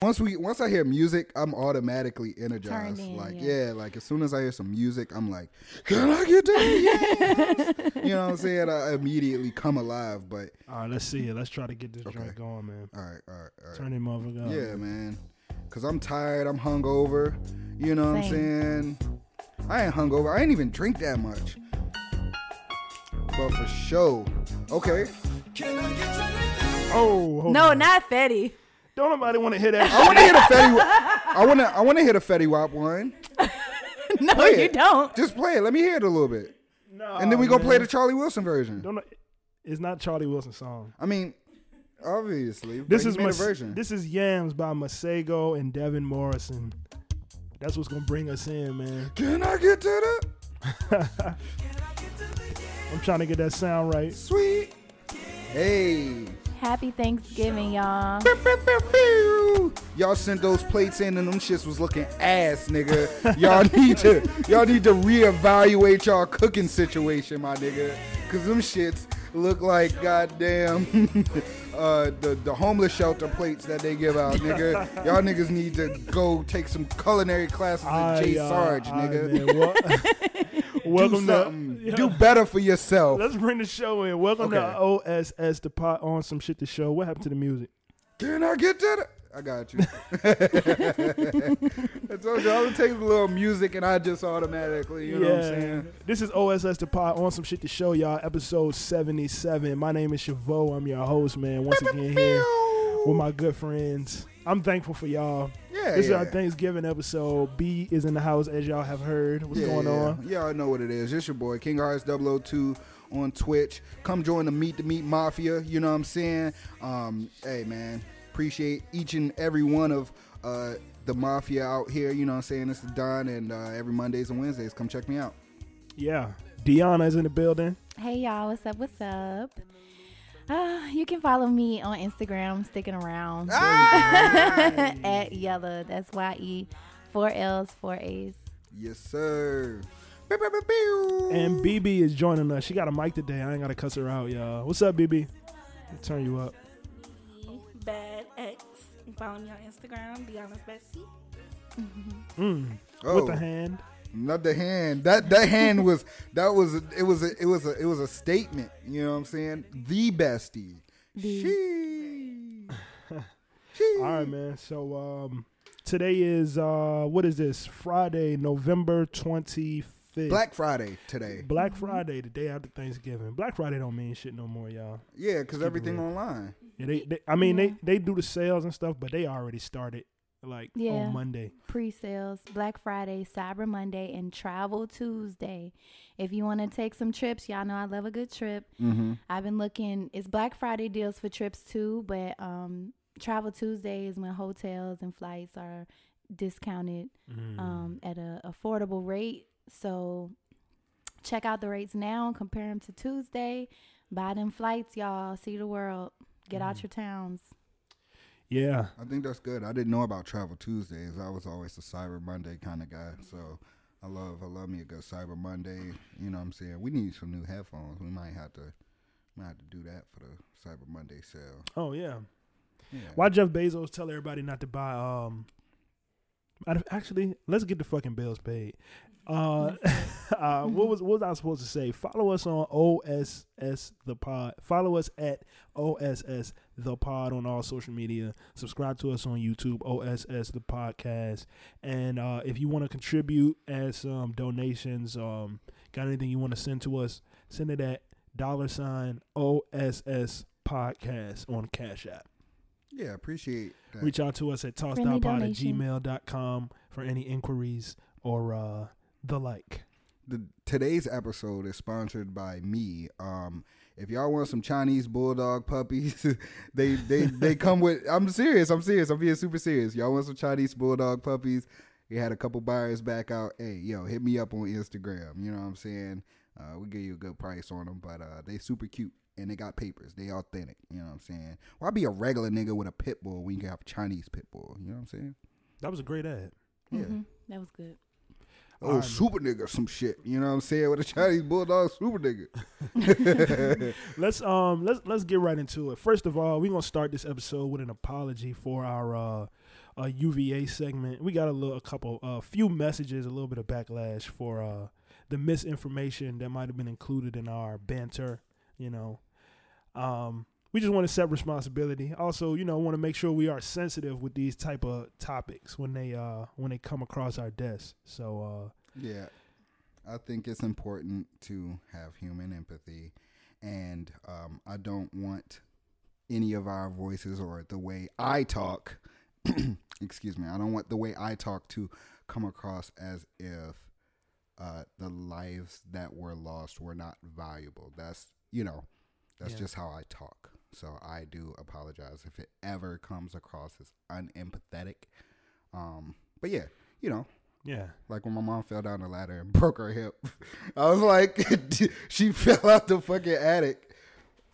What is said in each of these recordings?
Once we once I hear music, I'm automatically energized. In, like yeah. yeah. like as soon as I hear some music, I'm like, can I get that? Yes! you know what I'm saying? I immediately come alive. But All right, let's see it. Let's try to get this Okay. joint going, man. all right, all right, all right. Turn it motherfucker up. Yeah, man. Cause I'm tired. I'm hungover. You know what I'm saying? I ain't hungover. I ain't even drink that much. But for sure. Okay. Oh, hold No, on. not Fetty. Don't nobody want to hear that. I want to hit a Fetty. Wap- I want to. I want to hit a Fetty Wap one. No, Play you it. don't. Just play it. Let me hear it a little bit, no, and then we gonna play the Charlie Wilson version. Don't know, it's not Charlie Wilson's song. I mean, obviously. This but is he made Mas- a version. This is Yams by Masego and Devin Morrison. That's what's gonna bring us in, man. Can I get to the I'm trying to get that sound right. sweet? Hey. Happy Thanksgiving, y'all. Y'all sent those plates in and them shits was looking ass, nigga. Y'all need to y'all need to reevaluate y'all cooking situation, my nigga. Cause them shits look like goddamn uh the, the homeless shelter plates that they give out, nigga. Y'all niggas need to go take some culinary classes at J Aye, uh, Sarge, aye, nigga. man. Wel- Do Welcome something. to yeah. Do better for yourself. Let's bring the show in. Welcome to OSS the Pod on some shit to show. What happened to the music? Can I get to the? I got you. I told you all it takes a little music and I just automatically, you know what I'm saying? This is OSS the Pod on some shit to show y'all. Episode 77. My name is Chavo. I'm your host, man. Once again here with my good friends. I'm thankful for y'all. Yeah, This is yeah. our Thanksgiving episode. B is in the house, as y'all have heard. What's yeah, going yeah. on? Y'all know what it is. It's your boy, King Hearts 002 on Twitch. Come join the Meet the Meet Mafia, you know what I'm saying? Um, hey, man, appreciate each and every one of uh, the Mafia out here, you know what I'm saying? It's the Don, and uh, every Mondays and Wednesdays, come check me out. Yeah. Deanna is in the building. Hey, y'all. What's up? What's up? Uh, you can follow me on Instagram, sticking around at Yella. That's Y E, four L's, four A's. Yes, sir. And BB is joining us. She got a mic today. I ain't got to cuss her out, y'all. What's up, BB? Turn you up. Bad X. You follow me on Instagram, be honest bestie. Mm. Oh. With the hand. Not the hand. That that hand was that was it was a, it was a it was a statement. You know what I'm saying? The bestie. The- She. She. All right, man. So um, today is uh, what is this? Friday, November twenty fifth. Black Friday today. Black Friday, the day after Thanksgiving. Black Friday don't mean shit no more, y'all. Yeah, because everything online. Yeah, they, they I mean Yeah. they they do the sales and stuff, but they already started like Yeah. on Monday. Pre-sales, Black Friday, Cyber Monday, and Travel Tuesday. If you want to take some trips, y'all know I love a good trip. Mm-hmm. I've been looking. It's Black Friday deals for trips too, but um, Travel Tuesday is when hotels and flights are discounted Mm. um, at a affordable rate. So check out the rates now. And compare them to Tuesday. Buy them flights, y'all. See the world. Get out Mhm. your towns. Yeah, I think that's good. I didn't know about Travel Tuesdays. I was always a Cyber Monday kind of guy. So I love I love me a good Cyber Monday. You know what I'm saying? We need some new headphones. We might have to might have to do that for the Cyber Monday sale. oh yeah. Yeah. Why Jeff Bezos tell everybody not to buy? Um, actually, let's get the fucking bills paid. Uh, uh, what was what was I supposed to say? Follow us on OSS the Pod. Follow us at OSS the Pod on all social media. Subscribe to us on YouTube, OSS the Podcast. And uh, if you want to contribute as some donations, um, got anything you want to send to us, send it at dollar sign OSS Podcast on Cash App. Yeah, appreciate that. Reach out to us at Friendly tossdownpod at donation. gmail.com for any inquiries or uh, the like. the today's episode is sponsored by me. Um, if y'all want some Chinese bulldog puppies, they they they come with. I'm serious. I'm serious. I'm being super serious. Y'all want some Chinese bulldog puppies? We had a couple buyers back out. Hey, yo, hit me up on Instagram. You know what I'm saying? Uh, we give you a good price on them, but uh, they super cute and they got papers. They authentic. You know what I'm saying? Why be a regular nigga with a pit bull when you can have a Chinese pit bull? You know what I'm saying? That was a great ad. Yeah. Mhm. That was good. Oh, Alright. super nigga, some shit. You know what I'm saying? With a Chinese bulldog, super nigga. Let's um let's let's get right into it. First of all, we're gonna start this episode with an apology for our uh a UVA segment. We got a little, a couple, a few messages, a little bit of backlash for uh, the misinformation that might have been included in our banter. You know, um, we just want to set responsibility. Also, you know, want to make sure we are sensitive with these type of topics when they uh when they come across our desk. So uh, Yeah. I think it's important to have human empathy. And um, I don't want any of our voices or the way I talk, excuse me, I don't want the way I talk to come across as if uh, the lives that were lost were not valuable. That's, you know, that's Yeah. just how I talk. So I do apologize if it ever comes across as unempathetic. Um, but yeah, you know, yeah, like when my mom fell down the ladder and broke her hip. I was like, she fell out the fucking attic.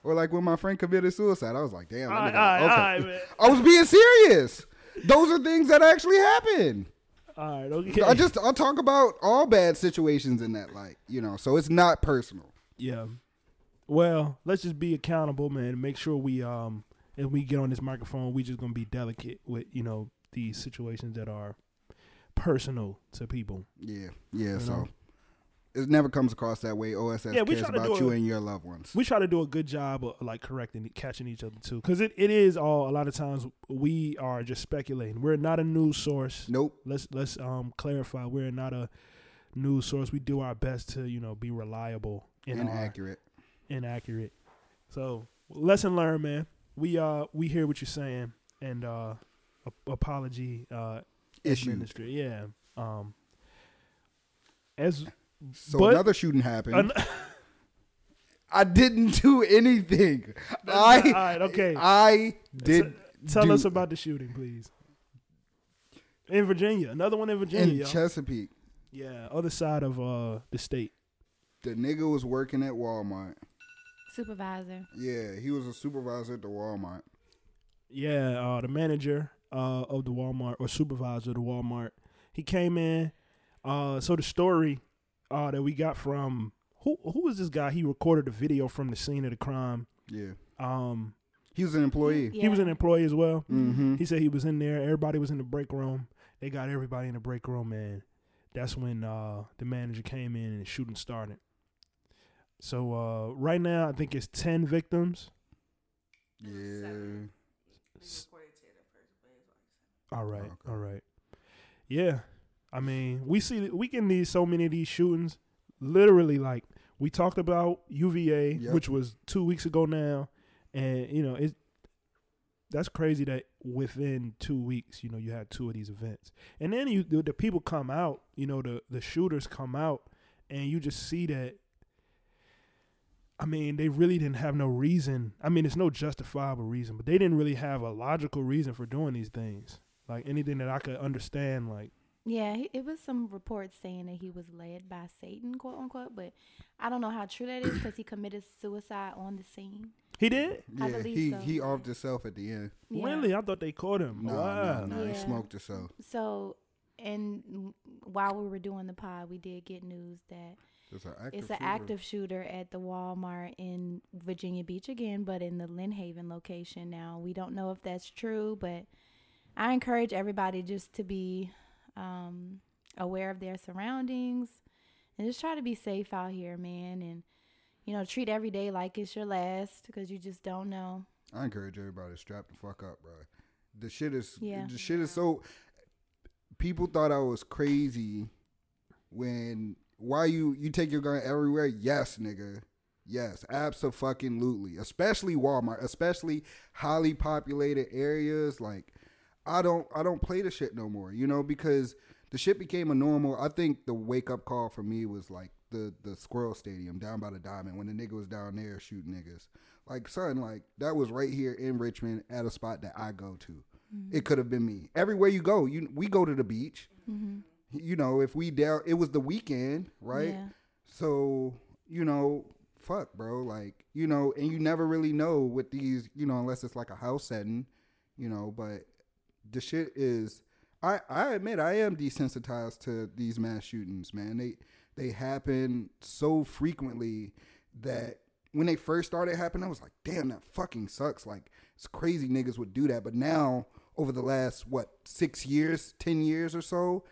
Or like when my friend committed suicide, I was like, damn. that All right, all right, okay. I was being serious. Those are things that actually happen. all right, okay. I just I'll talk about all bad situations in that light, you know. So it's not personal. Yeah. Well, let's just be accountable, man. Make sure we um if we get on this microphone, we just gonna be delicate with you know these situations that are personal to people. Yeah, yeah. You so know? it never comes across that way. OSS Yeah, cares about you it- and your loved ones. We try to do a good job of like correcting, catching each other too, because it, it is all a lot of times we are just speculating. We're not a news source. Nope. Let's let's um clarify. We're not a news source. We do our best to you know be reliable in our Inaccurate. Inaccurate. So lesson learned, man. We uh we hear what you're saying, and uh a- apology uh Issued. administered. Yeah. Um. As So but- another shooting happened. an- I didn't do anything. I all right, okay. I did. tell do- us about the shooting, please. In Virginia, another one in Virginia. in y'all. Chesapeake. yeah, other side of uh the state. The nigga was working at Walmart. Supervisor. Yeah, he was a supervisor at the Walmart. Yeah, uh, the manager uh, of the Walmart or supervisor of the Walmart. He came in. Uh, so the story uh, that we got from who who was this guy? He recorded a video from the scene of the crime. Yeah, Um, he was an employee. Yeah. he was an employee as well. Mm-hmm. He said he was in there. Everybody was in the break room. They got everybody in the break room, and that's when uh, the manager came in and the shooting started. So uh, right now, I think it's ten victims. Yeah, S- All right, Okay. all right. Yeah, I mean, we see we can need so many of these shootings. Literally, like we talked about UVA, Yep. which was two weeks ago now, and you know it. That's crazy that within two weeks, you know, you had two of these events, and then you the, the people come out, you know, the the shooters come out, and you just see that. I mean, they really didn't have no reason. I mean, it's no justifiable reason, but they didn't really have a logical reason for doing these things. Like anything that I could understand, like Yeah, it was some reports saying that he was led by Satan, quote unquote, but I don't know how true that is because he committed suicide on the scene. he did. I yeah. believe He so. he offed himself at the end. Yeah. Really, I thought they caught him. No, wow. no, no. He Yeah. smoked himself. So, and while we were doing the pod, we did get news that It's an active. it's an shooter. active shooter at the Walmart in Virginia Beach again, but in the Lynnhaven location now. We don't know if that's true, but I encourage everybody just to be um, aware of their surroundings and just try to be safe out here, man. And, you know, treat every day like it's your last because you just don't know. I encourage everybody to strap the fuck up, bro. The shit is Yeah. the shit is so. People thought I was crazy when why you you take your gun everywhere? Yes, nigga. Yes, absolutely. Especially Walmart, especially highly populated areas. Like, I don't I don't play the shit no more. You know because the shit became a normal. I think the wake up call for me was like the the Squirrel Stadium down by the Diamond when the nigga was down there shooting niggas. Like, son, like that was right here in Richmond at a spot that I go to. It could have been me. Everywhere you go, you we go to the beach. Mm-hmm. You know, if we down, it was the weekend, right? Yeah. So you know, fuck, bro. Like you know, and you never really know with these, you know, unless it's like a house setting, you know. But the shit is, I I admit I am desensitized to these mass shootings, man. They they happen so frequently that when they first started happening, I was like, damn, that fucking sucks. Like it's crazy niggas would do that, but now over the last what six years, ten years or so,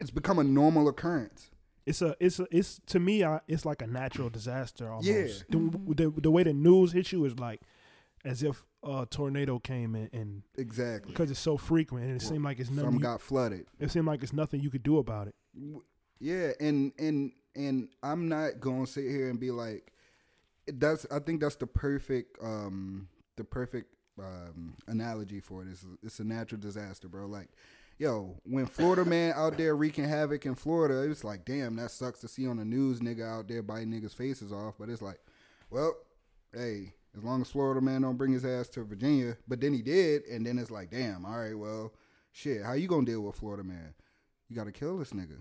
it's become a normal occurrence. It's a, it's a, it's to me, I, it's like a natural disaster almost. Yeah. The, the the way the news hits you is like as if a tornado came in, and Exactly. because it's so frequent, and it seemed like it's nothing. Some got flooded. it seemed like it's nothing you could do about it. Yeah, and and and I'm not gonna sit here and be like, that's. I think that's the perfect, um, the perfect um analogy for it. It's it's a natural disaster, bro. Like, yo, when Florida man out there wreaking havoc in Florida, it's like, damn, that sucks to see on the news, nigga out there biting niggas' faces off. But it's like, well, hey, as long as Florida man don't bring his ass to Virginia, but then he did, and then it's like, damn, all right, well, shit, how you gonna deal with Florida man? You gotta kill this nigga.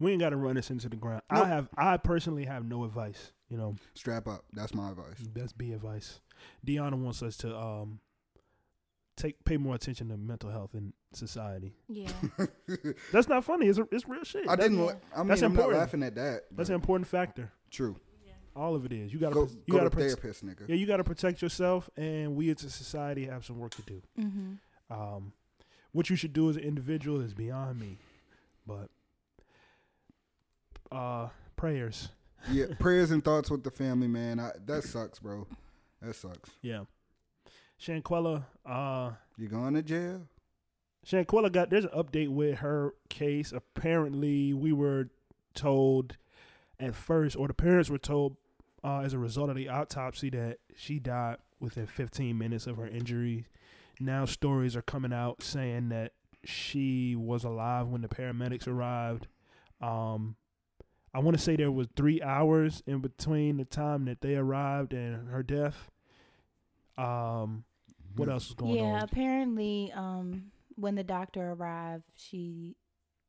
We ain't got to run this into the ground. Nope. I have, I personally have no advice. You know, Strap up. That's my advice. That's be advice. Deanna wants us to um take pay more attention to mental health in society. Yeah. That's not funny. It's it's real shit. I That- didn't. la- I mean, That's I'm important. not laughing at that. That's an important factor. true. All of it is. You gotta Go, you go gotta to prote- therapist, nigga. yeah you gotta protect yourself, and we as a society have some work to do. mm-hmm. Um, what you should do as an individual is beyond me, but uh, prayers. Yeah, prayers and thoughts with the family, man. I, that sucks, bro. That sucks. Yeah, Shanquella. Uh, You going to jail? Shanquella got there's an update with her case. Apparently, we were told at first, or the parents were told uh, as a result of the autopsy, that she died within 15 minutes of her injuries. Now stories are coming out saying that she was alive when the paramedics arrived. Um, I want to say there was three hours in between the time that they arrived and her death. Um, what else was going yeah, on? Yeah, apparently, um, when the doctor arrived, she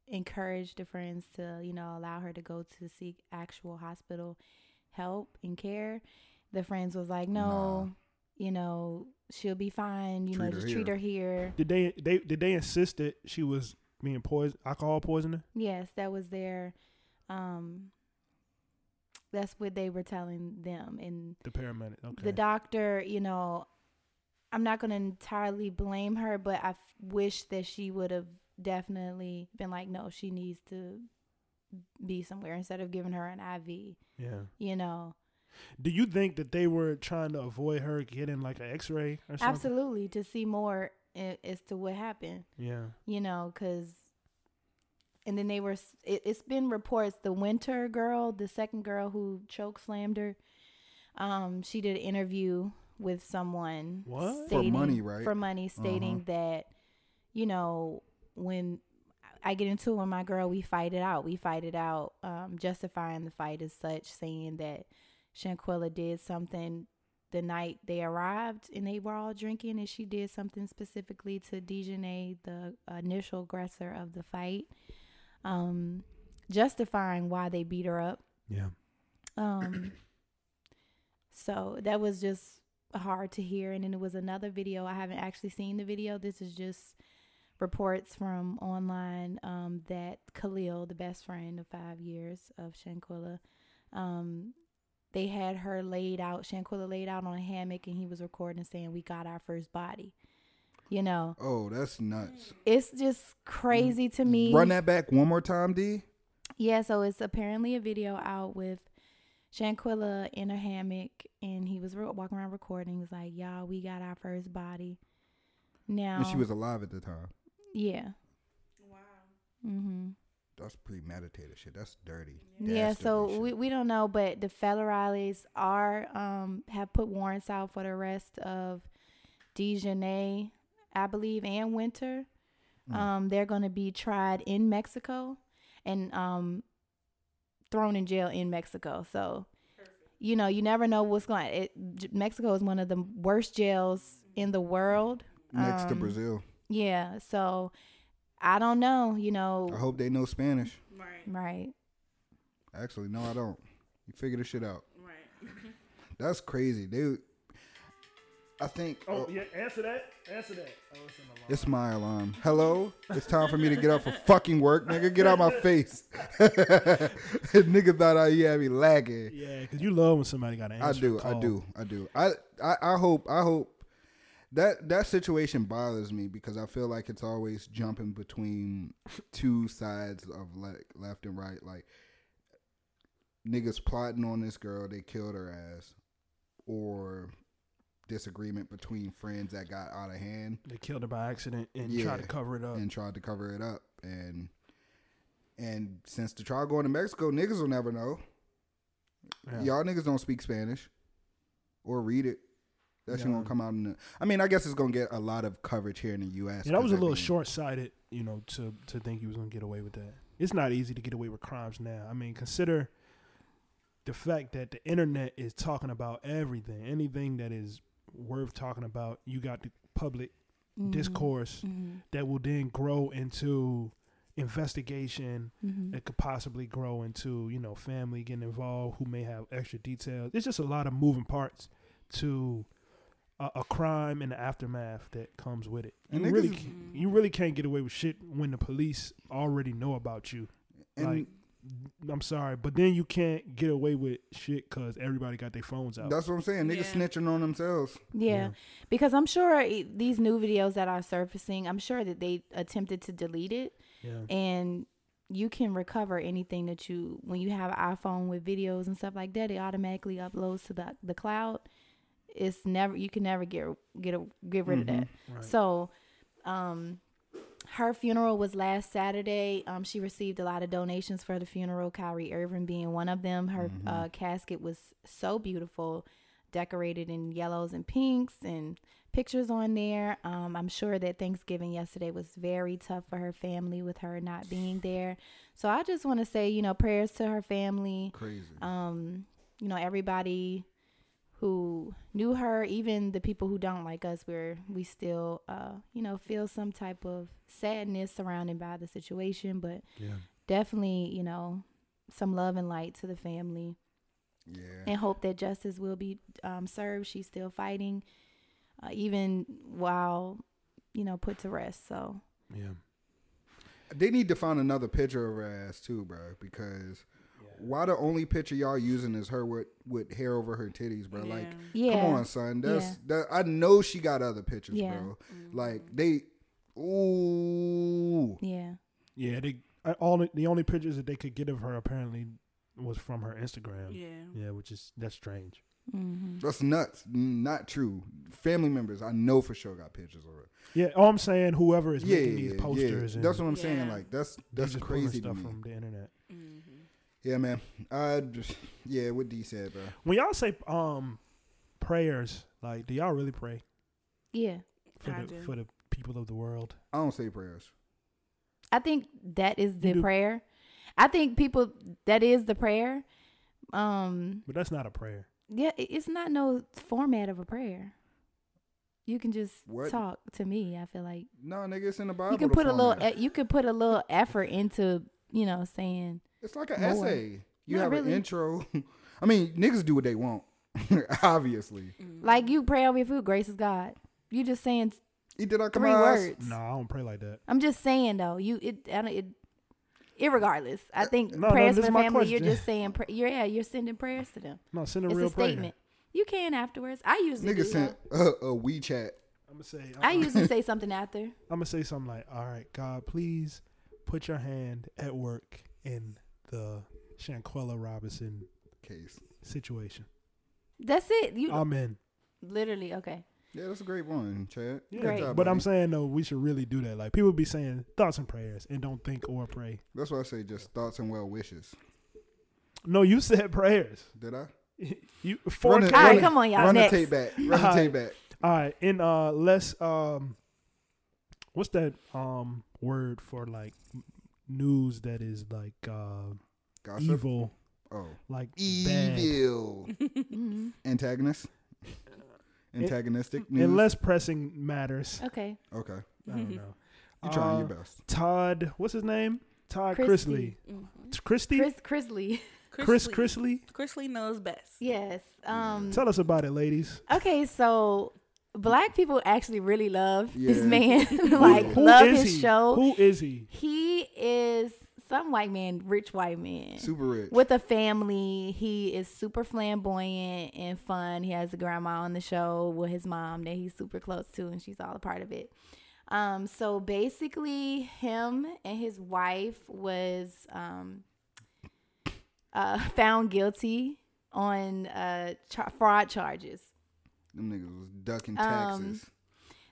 encouraged the friends to, you know, allow her to go to seek actual hospital help and care. The friends was like, no, Nah. you know, she'll be fine. You know, Treat her just treat her here. Did they they did they insist that she was being poison alcohol poisoning? Yes, that was their. Um, that's what they were telling them, and The paramedic. Okay. the doctor, you know, I'm not going to entirely blame her, but I f- wish that she would have definitely been like, no, she needs to be somewhere instead of giving her an IV, yeah. you know. Do you think that they were trying to avoid her getting like an X-ray or something? Absolutely, to see more i- as to what happened, Yeah. you know, because. And then they were. It, it's been reports. The Wenter girl, the second girl who choke slammed her, um, she did an interview with someone What? For money, right? For money, stating that, you know, when I get into it with my girl, we fight it out. We fight it out, um, justifying the fight as such, saying that Shanquella did something the night they arrived and they were all drinking, and she did something specifically to Daejhanae, the initial aggressor of the fight, um, justifying why they beat her up. Yeah. Um, so that was just hard to hear. And then it was another video. I haven't actually seen the video. This is just reports from online um, that Khalil, the best friend of five years of Shanquella, um, they had her laid out, Shanquella laid out on a hammock, and he was recording saying, We got our first body. You know, Oh, that's nuts. it's just crazy to me. Run that back one more time, D. Yeah, so it's apparently a video out with Shanquella in a hammock, and he was re- walking around recording. He was like, "Y'all, we got our first body." Now, And she was alive at the time. yeah, Wow. hmm That's premeditated shit. That's dirty. yeah. Dastardly So shit. we we don't know, but the federales are um have put warrants out for the arrest of Daejhanae, I believe, and Wenter. Mm. Um, they're going to be tried in Mexico and um, thrown in jail in Mexico. So, you know, you never know what's going. It Mexico is one of the worst jails in the world. next to um, Brazil. Yeah. So, I don't know. You know, I hope they know Spanish. Right. right? Actually, no, I don't. You figure this shit out. Right. That's crazy. They, I think. Oh oh, yeah. Answer that. Answer that. Oh, it's the line. It's my alarm. Hello? It's time for me to get up for fucking work, nigga. Get out my face. nigga thought I had be lagging. Yeah, because you love when somebody got an answer. I do, I do, I do. I, I, I hope, I hope that that situation bothers me because I feel like it's always jumping between two sides of like left and right. Like niggas plotting on this girl, they killed her ass, or disagreement between friends that got out of hand They killed her by accident and Yeah. tried to cover it up. and tried to cover it up. And and since the trial going to Mexico, niggas will never know. Yeah. Y'all niggas don't speak Spanish or read it. That shit Yeah. won't come out in the. I mean, I guess it's gonna get a lot of coverage here in the U.S. Yeah, that was a I little mean, short sighted, you know, to to think he was gonna get away with that. It's not easy to get away with crimes now. I mean, consider the fact that the internet is talking about everything, anything that is worth talking about. You got the public Mhm. discourse Mhm. that will then grow into investigation Mhm. it could possibly grow into you know family getting involved who may have extra details there's just a lot of moving parts to a, a crime and the aftermath that comes with it you And niggas really is- can't, you really can't get away with shit when the police already know about you And like i'm sorry but then you can't get away with shit because everybody got their phones out that's what I'm saying. Niggas Yeah. snitching on themselves. Yeah, because I'm sure these new videos that are surfacing, I'm sure that they attempted to delete it, yeah and you can recover anything that you when you have an iPhone with videos and stuff like that. It automatically uploads to the the cloud. It's never you can never get get a, get rid of that. right. So, um, her funeral was last Saturday. Um, she received a lot of donations for the funeral. Kyrie Irving being one of them. Her Mhm. uh, casket was so beautiful, decorated in yellows and pinks, and pictures on there. Um, I'm sure that Thanksgiving yesterday was very tough for her family with her not being there. So I just want to say, you know, prayers to her family Crazy. um, you know, everybody who knew her, even the people who don't like us, where we still, uh, you know, feel some type of sadness surrounded by the situation, but yeah definitely, you know, some love and light to the family yeah. and hope that justice will be um, served. She's still fighting, uh, even while, you know, put to rest. So, yeah They need to find another picture of her ass too, bro. Because why the only picture y'all using is her with with hair over her titties, bro? Like, yeah. come on, son. That's Yeah. that. I know she got other pictures, Yeah. bro. Like they, ooh, Yeah. yeah they all the- the only pictures that they could get of her apparently was from her instagram Yeah. yeah which is that's strange hmm that's nuts. Not true. Family members, I know for sure got pictures of her. Yeah, all I'm saying, whoever is yeah, making yeah, these yeah. posters, and That's what I'm saying. Like that's that's just pulling crazy to stuff me. from the internet. Yeah, man. I just yeah, what D said, bro. When y'all say um prayers, like, do y'all really pray Yeah. for I the do. for the people of the world? I don't say prayers. I think that is the prayer. I think people that is the prayer. Um But that's not a prayer. yeah, it's not no format of a prayer. You can just What? talk to me. I feel like No, nigga, it's in the Bible. you can put a little e- you can put a little effort into, you know, saying It's like an more. essay. You Not have really. an intro. I mean, niggas do what they want. Obviously, mm. like you pray over your food, grace is God. You just saying he did our three commands. words. No, I don't pray like that. I'm just saying though, you it I don't, it irregardless. I think No, no, prayers this for is the my family. You're just saying pray, you're yeah, you're sending prayers to them. No, send a It's real a prayer. statement. You can afterwards. I usually do Nigga sent a, a WeChat. I'm gonna say. I usually say something after. I'm gonna say something like, "All right, God, please put your hand at work in the Shanquella Robinson Case. situation." That's it. You Amen. literally okay. Yeah, that's a great one, Chad. Yeah, Great. job, but I'm saying though, we should really do that. Like people be saying thoughts and prayers and don't think or pray. That's why I say just thoughts and well wishes. No, you said prayers. Did I? You four. Run it- run right, come on, y'all. Run Next. the tape back. Run the tape back. All right, and uh, let's um, what's that um word for like m- news that is like uh Gossip. evil, Oh, like evil. Mhm. Antagonist. Antagonistic news. and less pressing matters. Okay. okay, I don't know. you trying Uh, your best. Todd, what's his name? Todd Christy. Chrisley. Mm-hmm. Christy? Chris Chrisley. Chris Chrisley? Chrisley knows best. Yes. Um Tell us about it, ladies. Okay, so black people actually really love this man. like Who love his he? show. Who is he? He is some white man, rich white man. Super rich. with a family. He is super flamboyant and fun. He has a grandma on the show with his mom that he's super close to, and she's all a part of it. Um, so basically, him and his wife was um, uh, found guilty on uh, char- fraud charges. Them niggas was ducking Um, taxes.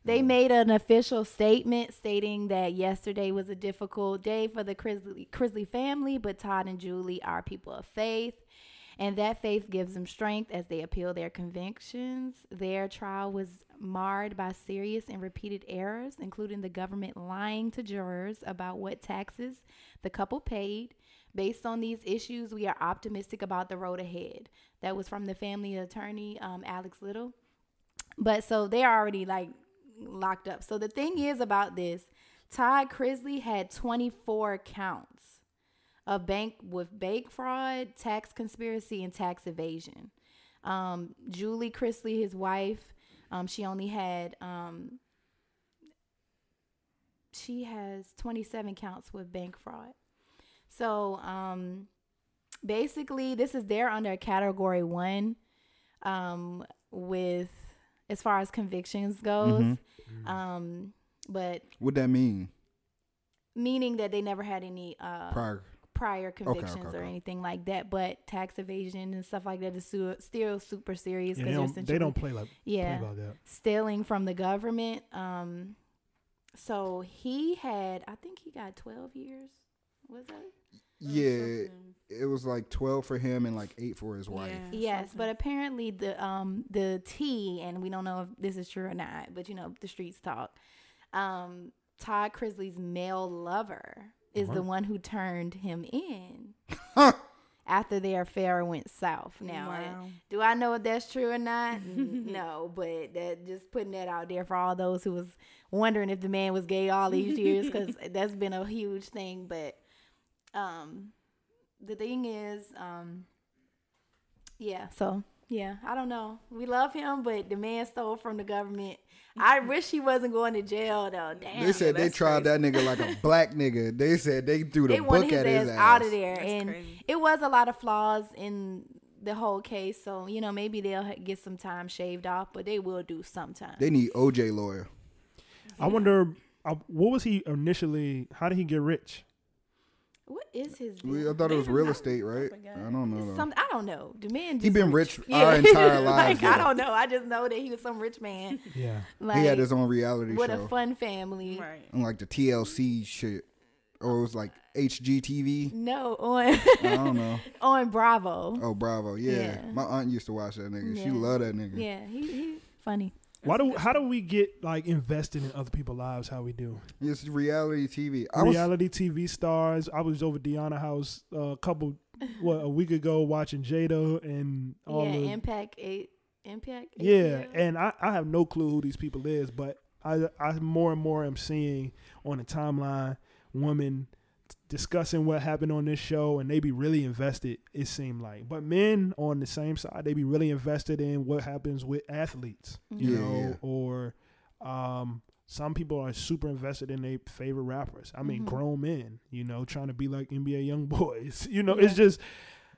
They made an official statement stating that yesterday was a difficult day for the Chrisley, Chrisley family, but Todd and Julie are people of faith, and that faith gives them strength as they appeal their convictions. Their trial was marred by serious and repeated errors, including the government lying to jurors about what taxes the couple paid. Based on these issues, we are optimistic about the road ahead. That was from the family attorney, um, Alex Little. But so they're already like locked up. So the thing is about this, Todd Chrisley had 24 counts of bank with bank fraud, tax conspiracy, and tax evasion. Um, Julie Chrisley, his wife, um, she only had um, she has 27 counts with bank fraud. So um, basically, this is they're under category one um, with as far as convictions goes. Mhm. Um, but What that mean? meaning that they never had any uh, Prior. prior okay, convictions or okay. anything like that. But tax evasion and stuff like that is su- still super serious Yeah, because they, don't, they don't play like yeah play about that. stealing from the government. Um, so he had, I think he got 12 years. Was that? Yeah, it was like twelve for him and like eight for his wife. Yeah. Yes, but apparently the um the T and we don't know if this is true or not, but you know the streets talk. Um, Todd Chrisley's male lover is the one who turned him in after their affair went south. Now, Wow. do I know if that's true or not? No, but that just putting that out there for all those who was wondering if the man was gay all these years because that's been a huge thing. But um, the thing is, um, yeah. So yeah, I don't know. We love him, but the man stole from the government. I wish he wasn't going to jail though. Damn. They said they that's tried that nigga like a black nigga. They said they threw the they book his at his ass ass. out of there, That's and crazy. it was a lot of flaws in the whole case. So you know, maybe they'll get some time shaved off, but they will do sometime. They need OJ lawyer. I wonder uh, what was he initially? How did he get rich? What is his? We, I thought it was real I- estate, right? forgot. I don't know. Some, I don't know. The man. He been rich our entire lives, like I don't know. I just know that he was some rich man. Yeah, Like he had his own reality what show, a fun family. Right. and like the TLC shit, or it was like HGTV. No, on I don't know. on Bravo. Oh, Bravo. Yeah. Yeah. my aunt used to watch that nigga. She Yeah. loved that nigga. Yeah, he, he funny. Why do how do we get like invested in other people's lives? How we do? It's reality TV. I was Reality TV stars. I was over Deanna house uh, a couple what a week ago watching Jada and all yeah, the Impact Eight. Impact. Yeah, HBO? and I, I have no clue who these people is, but I I more and more am seeing on the timeline women t- discussing what happened on this show, and they be really invested. It seemed like, but men on the same side, they be really invested in what happens with athletes, you Yeah, know, yeah. or um. Some people are super invested in their favorite rappers. I mean, Mhm. grown men, you know, trying to be like NBA young boys. You know, it's just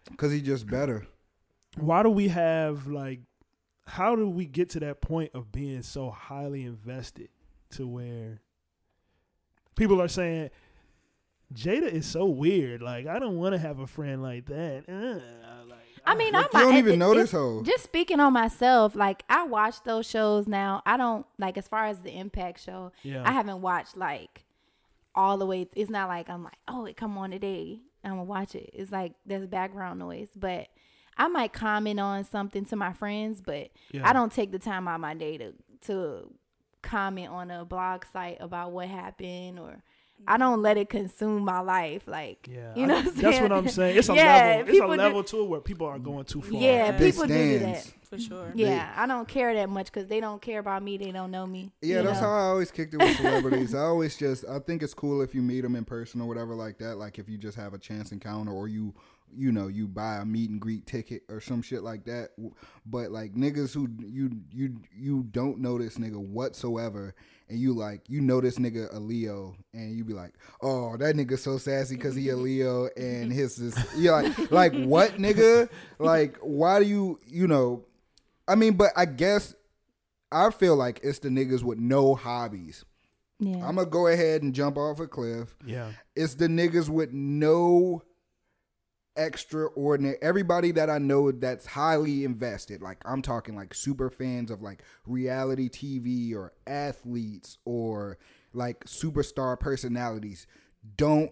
because he just better. why do we have like how do we get to that point of being so highly invested to where people are saying Jada is so weird like I don't want to have a friend like that uh, like, I mean, Like, I'm you don't even it- know this hoe. Just speaking on myself, like I watch those shows now. I don't like as far as the Impact show. yeah I haven't watched like all the way. It's not like I'm like, oh, it come on today. I'm gonna watch it. It's like there's background noise, but I might comment on something to my friends, but yeah. I don't take the time out of my day to to comment on a blog site about what happened or I don't let it consume my life. Like, yeah you know what I'm that's what I'm saying it's a Yeah, level it's a people do- level to where people are going too far yeah, Big people do do that. For sure. Yeah, I don't care that much because they don't care about me. They don't know me. Yeah, that's know? how I always kicked it with celebrities. I always just I think it's cool if you meet them in person or whatever like that. Like if you just have a chance encounter or you you know you buy a meet and greet ticket or some shit like that. But like niggas who you you you don't know this nigga whatsoever, and you like you know this nigga a Leo, and you be like, oh that nigga so sassy because he a Leo, and his is you like like what nigga like why do you you know I mean, but I guess I feel like it's the niggas with no hobbies. Yeah. I'm gonna go ahead and jump off a cliff. Yeah. It's the niggas with no extraordinary. Everybody that I know that's highly invested, like I'm talking like super fans of like reality TV or athletes or like superstar personalities, don't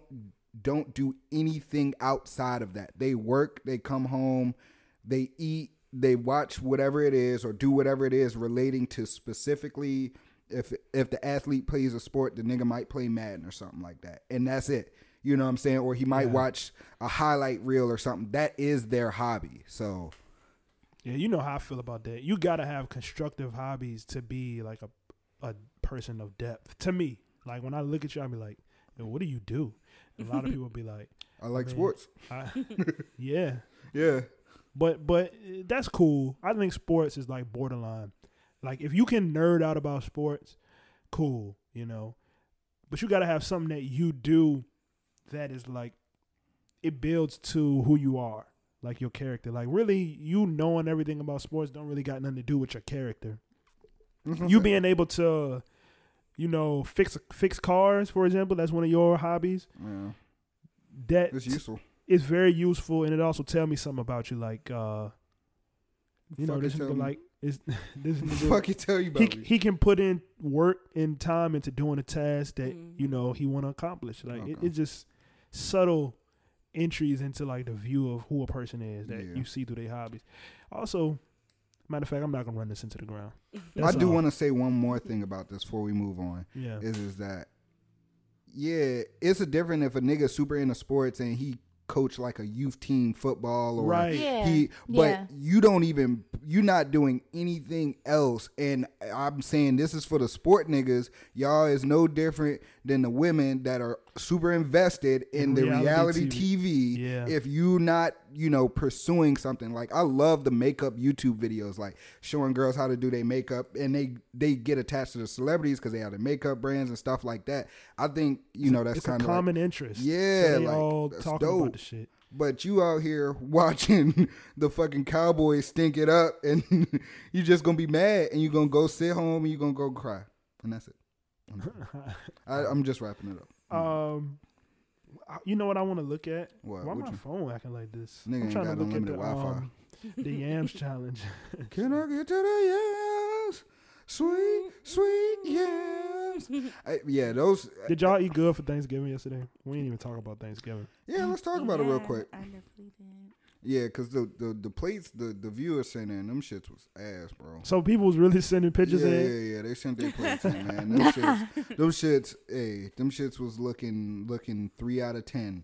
don't do anything outside of that. They work, they come home, they eat, they watch whatever it is or do whatever it is relating to specifically if if the athlete plays a sport, the nigga might play Madden or something like that. And that's it. You know what I'm saying? Or he might Yeah. watch a highlight reel or something. That is their hobby. So Yeah, you know how I feel about that. You gotta have constructive hobbies to be like a a person of depth. To me, like when I look at you, I be like, "What do you do?" And a lot of people be like, I like sports. I, "Yeah," Yeah. but but uh, that's cool. I think sports is like borderline. Like if you can nerd out about sports, cool, you know. But you gotta have something that you do that is like it builds to who you are, like your character. Like really, you knowing everything about sports don't really got nothing to do with your character. You being able to, you know, fix fix cars, for example, that's one of your hobbies. yeah, That it's useful. is very useful, and it also tell me something about you. Like, uh, you know, this it, nigga like is this nigga. Fuck you tell you he about me. he can put in work and time into doing a task that Mhm. you know he want to accomplish. Like it, Okay. it's just subtle entries into like the view of who a person is that Yeah. you see through their hobbies. Also, matter of fact, I'm not gonna run this into the ground. I do want to say one more thing about this before we move on. Yeah, Is is that yeah, it's a different if a nigga super into sports and he coach like a youth team football or right. Yeah. he but yeah. you don't even you're not doing anything else and i'm saying this is for the sport niggas y'all is no different than the women that are super invested in, In the reality reality TV. tv, Yeah. if you not you know pursuing something like i love the makeup youtube videos like showing girls how to do their makeup and they they get attached to the celebrities because they have the makeup brands and stuff like that i think you know that's kind of like, common interest. Yeah, so they like, all talking about the shit. But you out here watching the fucking Cowboys stink it up, and you're just gonna be mad, and you're gonna go sit home, and you're gonna go cry, and that's it. I, I'm just wrapping it up. Um, you know what I want to look at? What? Why What my you- phone acting like this? Nigga I'm trying to look at the unlimited Wi-Fi. um, the yams challenge. Can I get to the yams? Sweet, sweet yams. I- yeah, those. Did y'all eat good for Thanksgiving yesterday? We didn't even talk about Thanksgiving. Yeah, let's talk about it real quick. I definitely did. Yeah, cause the the, the plates the the viewers sent in them shits was ass, bro. So people was really sending pictures yeah, in. yeah, yeah. They sent their plates in, man. Them shits, them shits, hey, them shits was looking looking three out of ten.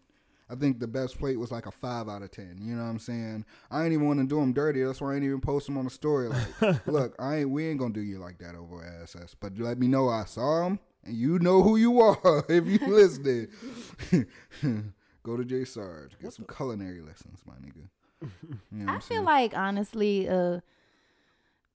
I think the best plate was like a five out of ten. You know what I'm saying? I ain't even want to do them dirty. That's why I ain't even post them on the story. Like, look, I ain't. We ain't gonna do you like that over SS. But let me know I saw them, and you know who you are if you listening. Go to J Sarge, get some culinary lessons, my nigga. You know I I'm feel saying? like honestly, uh,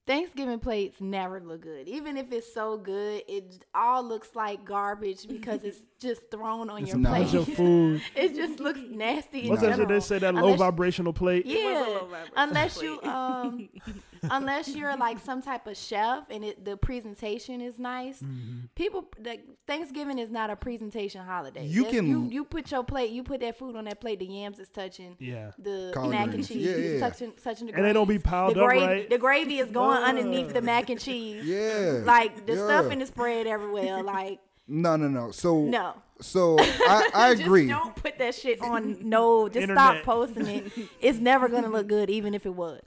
Thanksgiving plates never look good. Even if it's so good, it all looks like garbage because it's just thrown on It's your not. Bunch plate. of food. it just looks nasty. What's that shit they say that low Unless- vibrational plate? It was a Yeah, low vibration unless you, um, unless you're like some type of chef and it, the presentation is nice. Mm-hmm. People, like Thanksgiving is not a presentation holiday. You That's- can- you you put your plate, you put that food on that plate. The yams is touching. Yeah. The Collard mac and cheese Yeah, yeah. touching touching the And they don't be piled the up gravy, right. The gravy is going Oh. underneath the mac and cheese. yeah, Like the yeah. stuffing the spread everywhere. Like No, no, no. So no, So I, I Just agree. don't put that shit on. No, just Internet. stop posting it. It's never gonna look good, even if it was.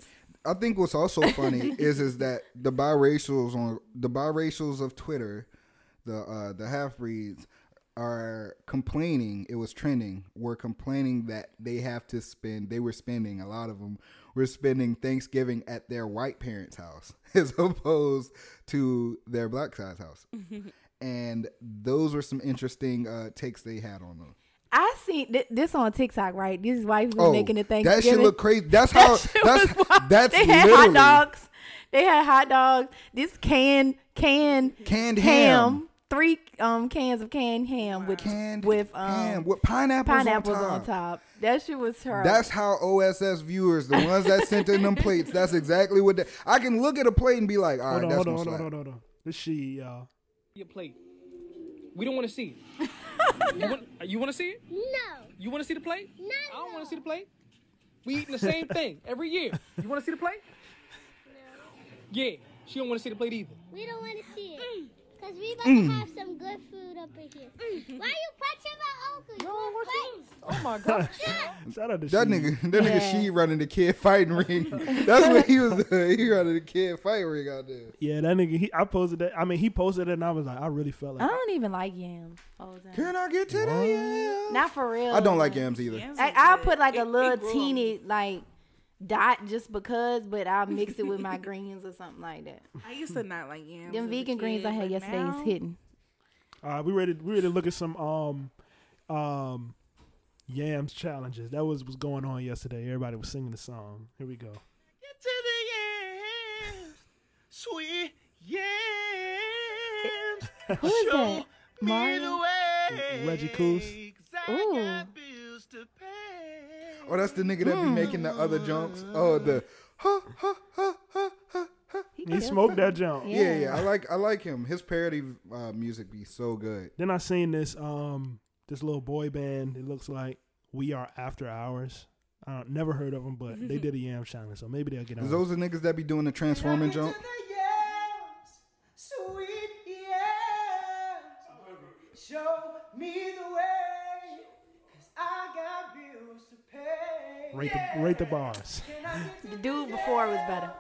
I think what's also funny is is that the biracials on the biracials of Twitter, the uh, the half breeds are complaining. It was trending. Were complaining that they have to spend. They were spending a lot of them were spending Thanksgiving at their white parents' house as opposed to their black side's house. and those were some interesting uh, takes they had on them. I seen th- this on TikTok, right? These wife was Oh, making it Thanksgiving. that shit look crazy. That's how. That that's that's they had hot dogs. They had hot dogs. This can can canned ham. ham. Three um cans of canned ham with Canned with um ham with pineapples, pineapples on on top. top. That shit was terrible. That's how OSS viewers, the ones that sent in them plates, that's exactly what they. I can look at a plate and be like, all right, Hold on, that's hold on, hold on, hold on, hold on. This she, y'all. your plate. We don't want to see it. you, want, you want to see it? No. You want to see the plate? No. I don't want to see the plate. We eating the same thing every year. You want to see the plate? No. Yeah. She don't want to see the plate either. We don't want to see it. Because we about Mm. to have some good food up in here. Why you punching my uncle? You want plates? Oh my god. Shout out to That she. nigga, that nigga, Yeah. she running the kid fighting ring. That's what he was. doing. He running the kid fighting ring out there. Yeah, that nigga. He, I posted that. I mean, he posted it, and I was like, I really felt like I don't even like yams. all. Can I get to the yams? Not for real. I don't like yams either. Yams I, I'll put like It- a little teeny like dot just because, but I'll mix it with my greens or something like that. I used to not like yams. Them as a vegan greens I had yesterday now- is hitting. Uh, we ready? We ready to look at some um, um, yams challenges. That was was going on yesterday. Everybody was singing the song. Here we go. Get to the yams, sweet yams. Who is Show that? me Mario? the way. Reggie Couz. 'cause I Ooh. Got bills to pay. Oh, that's the nigga that be making the other jumps. Oh, the. Ha, ha, ha, ha, ha. He killed smoked that jump. Yeah. Yeah, yeah, I like I like him. His parody uh, music be so good. Then I seen this um this little boy band. It looks like We Are After Hours. I don't, never heard of them, but they did a yam challenge, so maybe they'll get on. Is those the niggas that be doing the transforming jump? Show me the way, rate the rate the bars. The dude before was better.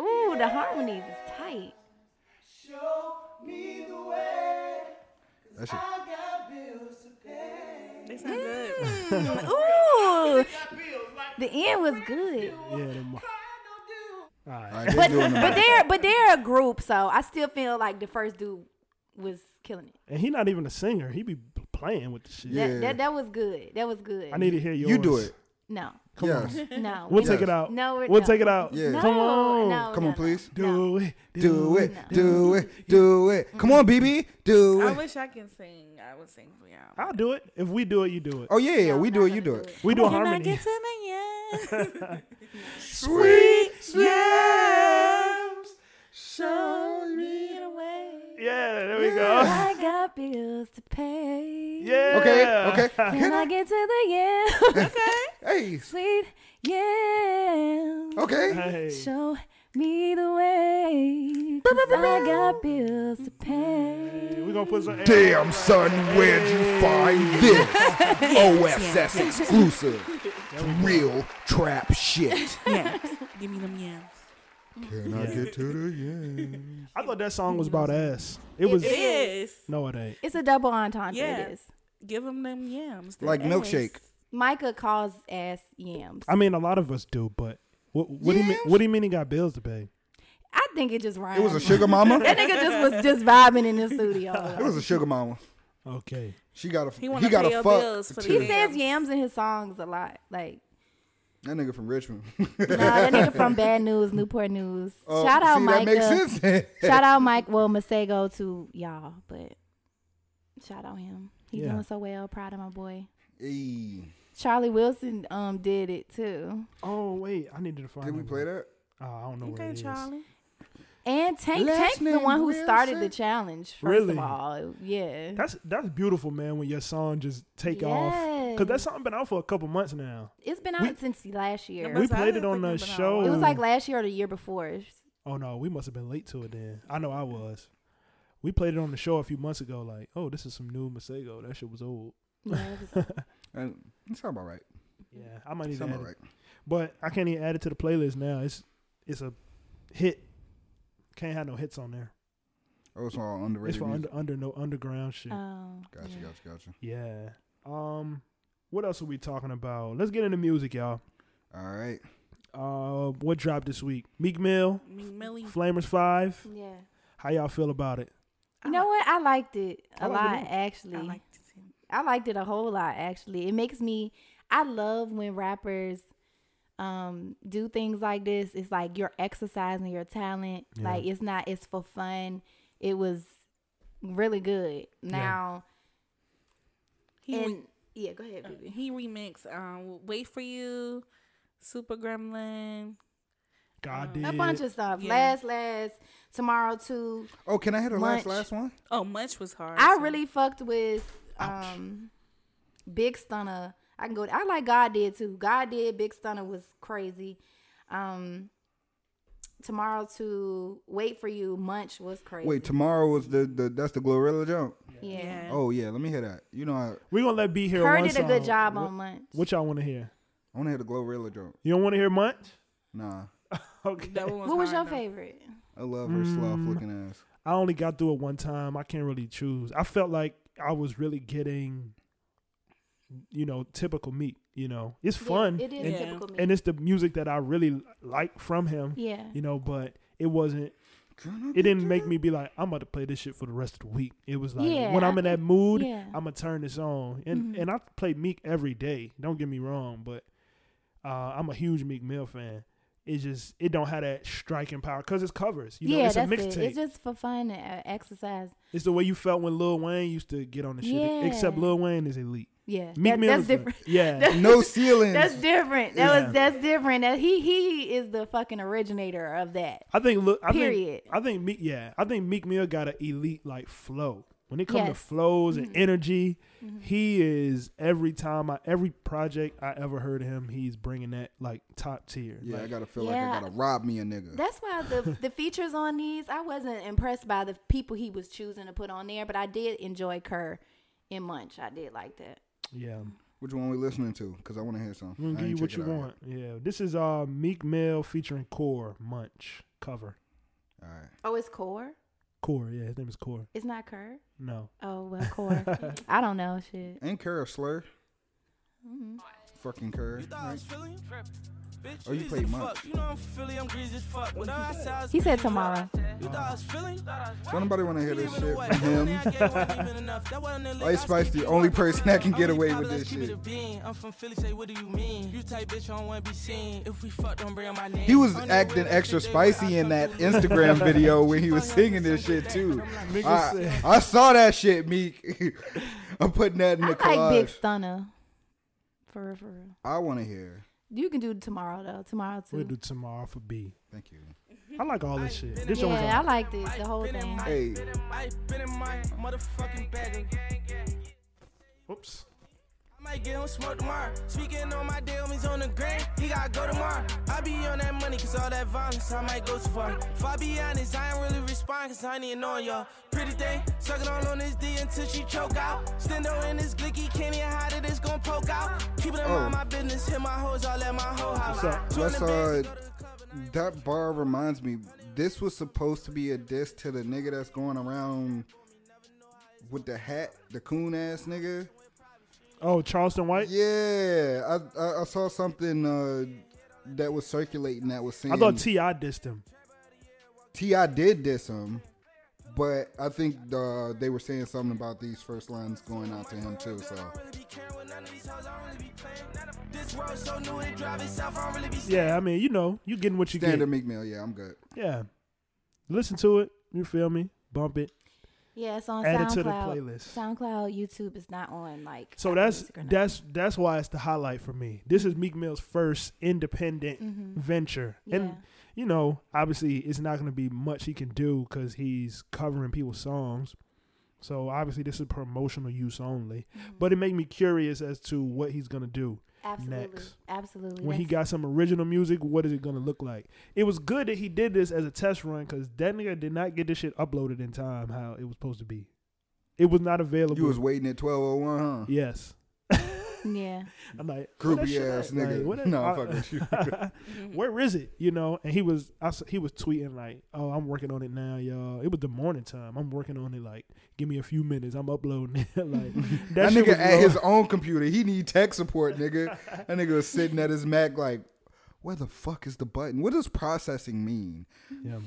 Ooh, the harmonies is tight. Show me the way, That shit. I got bills to pay. They sound good. Mm, Ooh, the end was good. Yeah. Them, all right. All right, they doing them. But they're but they're a group, so I still feel like the first dude was killing it. And he not even a singer. He be playing with the shit. Yeah. That, that that was good. That was good. I need to hear yours. You do it. no, Come yes. on. no. We'll we- take it out. No, we're- we'll no. take it out. Yeah. No, Come on. no, Come no, on, please. Do it. Do it. No. Do it. Do it. Come on, BB. Do I it. I wish I can sing. I would sing for y'all. I'll do it. If we do it, you do it. Oh yeah, yeah. No, We do it. You do do it. We do a Can I harmony. get to the? Sweet. Yams, show me the way. Yeah, there we go. I got bills to pay. Yeah. Okay. Okay. Can I get to the yeah? Okay. Hey. Sweet yeah. Okay. Hey. Show me the way. 'cause I got bills to pay. We're gonna put some. Damn, son, where'd you find this? OSS exclusive. Real trap shit. Yams. Give me them yams. Can I get to the yeah? I thought that song was about ass. It was. It is. No, it ain't. It's a double entendre. Yeah. It is. Give them them yams. the Like ass. milkshake. Micah calls ass yams. I mean, a lot of us do, but what, what do you mean? What do you mean he got bills to pay? I think it just rhymes. It was a sugar mama. That nigga just was just vibing in the studio. It was a sugar mama. Okay. She got a. He He, wanna got pay a fuck. bills for the too. he says yams in his songs a lot. Like, That nigga from Richmond. nah, that nigga from Bad News, Newport News. Oh, Shout out see, Micah. That makes sense. Shout out Mike. Well, Masego to y'all, but shout out him. He's Yeah. doing so well. Proud of my boy. Hey, Charlie Wilson um did it too. Oh wait, I needed to find. did we play that? Oh, I don't know where Okay, it is. Charlie. And Tank Last Tank's the one who started the challenge. First Really? of all, yeah. That's that's beautiful, man. When your song just take off, cause that Yes. song been out for a couple months now. It's been out we- since last year. We played it on the it been out show. It was like last year or the year before. Oh no, we must have been late to it then. I know I was. We played it on the show a few months ago. Like, oh, this is some new Masego. That shit was old. Yeah, it was- Uh, That sound about right. Yeah, I might need to add about it. right. But I can't even add it to the playlist now. It's it's a hit. Can't have no hits on there. Oh, it's all underrated. It's underrated. for under under no underground shit. oh, Gotcha, yeah. gotcha, gotcha. yeah. Um, what else are we talking about? Let's get into music, y'all. All right. Uh, what dropped this week? Meek Mill, Meek Millie. Flamerz Five. Yeah. How y'all feel about it? You know what? I liked it I a liked lot too. actually. I liked it. I liked it a whole lot actually. It makes me I love when rappers um do things like this. It's like you're exercising your talent. Yeah. Like it's not it's for fun. It was really good. Now He and re- yeah, go ahead, baby. he remixed um "Wait for You," "Super Gremlin." God did. A bunch of stuff. Yeah. Last last tomorrow too. Oh, can I hit her last last one? Oh, much was hard. I so- really fucked with um Big Stunner. I can go I like God did too. God did Big Stunner was crazy. Um Tomorrow to Wait for You Munch was crazy. Wait, tomorrow was the, the that's the Glorilla jump. yeah. Yeah. Oh yeah, let me hear that. You know, I, We're gonna let B hear Her one did a good job what, on Munch. What y'all want to hear? I want to hear the Glorilla jump. You don't want to hear munch Nah, Okay. That one was What was your hard, though. favorite? I love her sloth mm. looking ass. I only got through it one time. I can't really choose. I felt like I was really getting, you know, typical Meek. You know, it's fun. Yeah, it is and, typical me. and it's the music that I really like from him. yeah. You know, but it wasn't. It didn't make me be like, I'm about to play this shit for the rest of the week. It was like Yeah, when I I'm in that mood, yeah. I'm gonna turn this on. And Mhm. and I play Meek every day. Don't get me wrong, but uh, I'm a huge Meek Mill fan. It just it don't have that striking power because it's covers. You know, yeah, it's a that's it. mixtape. It's just for fun and uh, exercise. It's the way you felt when Lil Wayne used to get on the shit. Except Lil Wayne is elite. Yeah. Meek That- Mill that's is the- different. yeah. No ceilings. That's different. That Yeah. was that's different. That he he is the fucking originator of that. I think look I Period. think I think Meek yeah, I think Meek Mill got an elite like flow. When it comes to Yes. Mm-hmm. flows and energy, he is every time I every project I ever heard him, he's bringing that like top tier. yeah, I gotta feel Yeah. like I gotta rob me a nigga. That's why the the features on these I wasn't impressed by the people he was choosing to put on there, but I did enjoy Kerr in Munch. I did like that. Yeah. Which one we listening to? Cause I want to hear some. I'm gonna give you what you it out want. Yeah. This is uh Meek Mill featuring Core Munch cover. All right. Oh, it's Core. Core, yeah, his name is Core. It's not Kerr. No. Oh well, Core. I don't know shit. Ain't Kerr a slur? Mhm. Fucking Kerr. Right? Bitch, Oh, you greasy played as You know I'm Philly, I'm greasy as fuck. When I say He said greasy, tomorrow. You thought I was Philly? So nobody want to hear this shit away. from him. Only I gave wasn't even enough. That wasn't the lick. Ice Spice the only person that can get away with this shit. I'm from Philly, say what do you mean? You type bitch, I don't wanna be seen. If we fuck, don't bring my name. He was acting extra that shit, they spicy in that. Instagram video when he was singing this shit too. I, I saw that shit, Meek. I'm putting that in the I the like Big. Stunner. For real, for real. I want to hear. You can do tomorrow though. Tomorrow too. We'll do tomorrow for B. Thank you. I like all this shit. This show was yeah, I all liked it. The whole thing. Hey, I been in my motherfucking bag. Oops. Might get him smoke tomorrow. Speaking on my day, homies on the grand. He gotta go tomorrow. I be on that money, cause all that violence, I might go too far. If I be honest, I ain't really respond, cause I ain't even knowing y'all. Pretty thing, sucking on on this D until she choke out. Stendo in this glicky, can't even hide it, it's gon' poke out. Keep it in Oh. mind my business, hit my hoes, all at my whole house. What's up? Two let's hundred bands, uh, go to the club and I'm- that bar reminds me. This was supposed to be a diss to the nigga that's going around with the hat, the coon ass nigga. Oh, Charleston White? Yeah, I I, I saw something uh, that was circulating that was saying I thought T.I. dissed him. T.I. did diss him, but I think uh, they were saying something about these first lines going out to him too. So really be caring with none of these hoes, I don't really be playing. This world so new, it drive itself, I don't really be Yeah, I mean, you know, you getting what you get. standard get. Meek Mill, yeah, I'm good. Yeah. Listen to it. You feel me? Bump it. Yeah, it's on Add it SoundCloud. to the playlist. SoundCloud, YouTube is not on like. So Apple that's Music or nothing. that's that's why it's the highlight for me. This is Meek Mill's first independent venture, and Mm-hmm. Yeah. you know, obviously, it's not going to be much he can do because he's covering people's songs. So obviously, this is promotional use only. Mm-hmm. But it made me curious as to what he's going to do absolutely, next. absolutely. when he got some original music. What is it going to look like? It was good that he did this as a test run because that nigga did not get this shit uploaded in time how it was supposed to be. It was not available. You was waiting at 1201, huh? yes. Yeah, I'm like Groupie where that shit ass nigga. Like, No, I'm fucking with you. Where is it? You know, and he was I, s- he was tweeting like, "Oh, I'm working on it now, y'all." It was the morning time. I'm working on it. Like, give me a few minutes. I'm uploading it. like That, shit nigga at low. his own computer. He need tech support, nigga. That nigga was sitting at his Mac like, where the fuck is the button? What does processing mean? Yeah,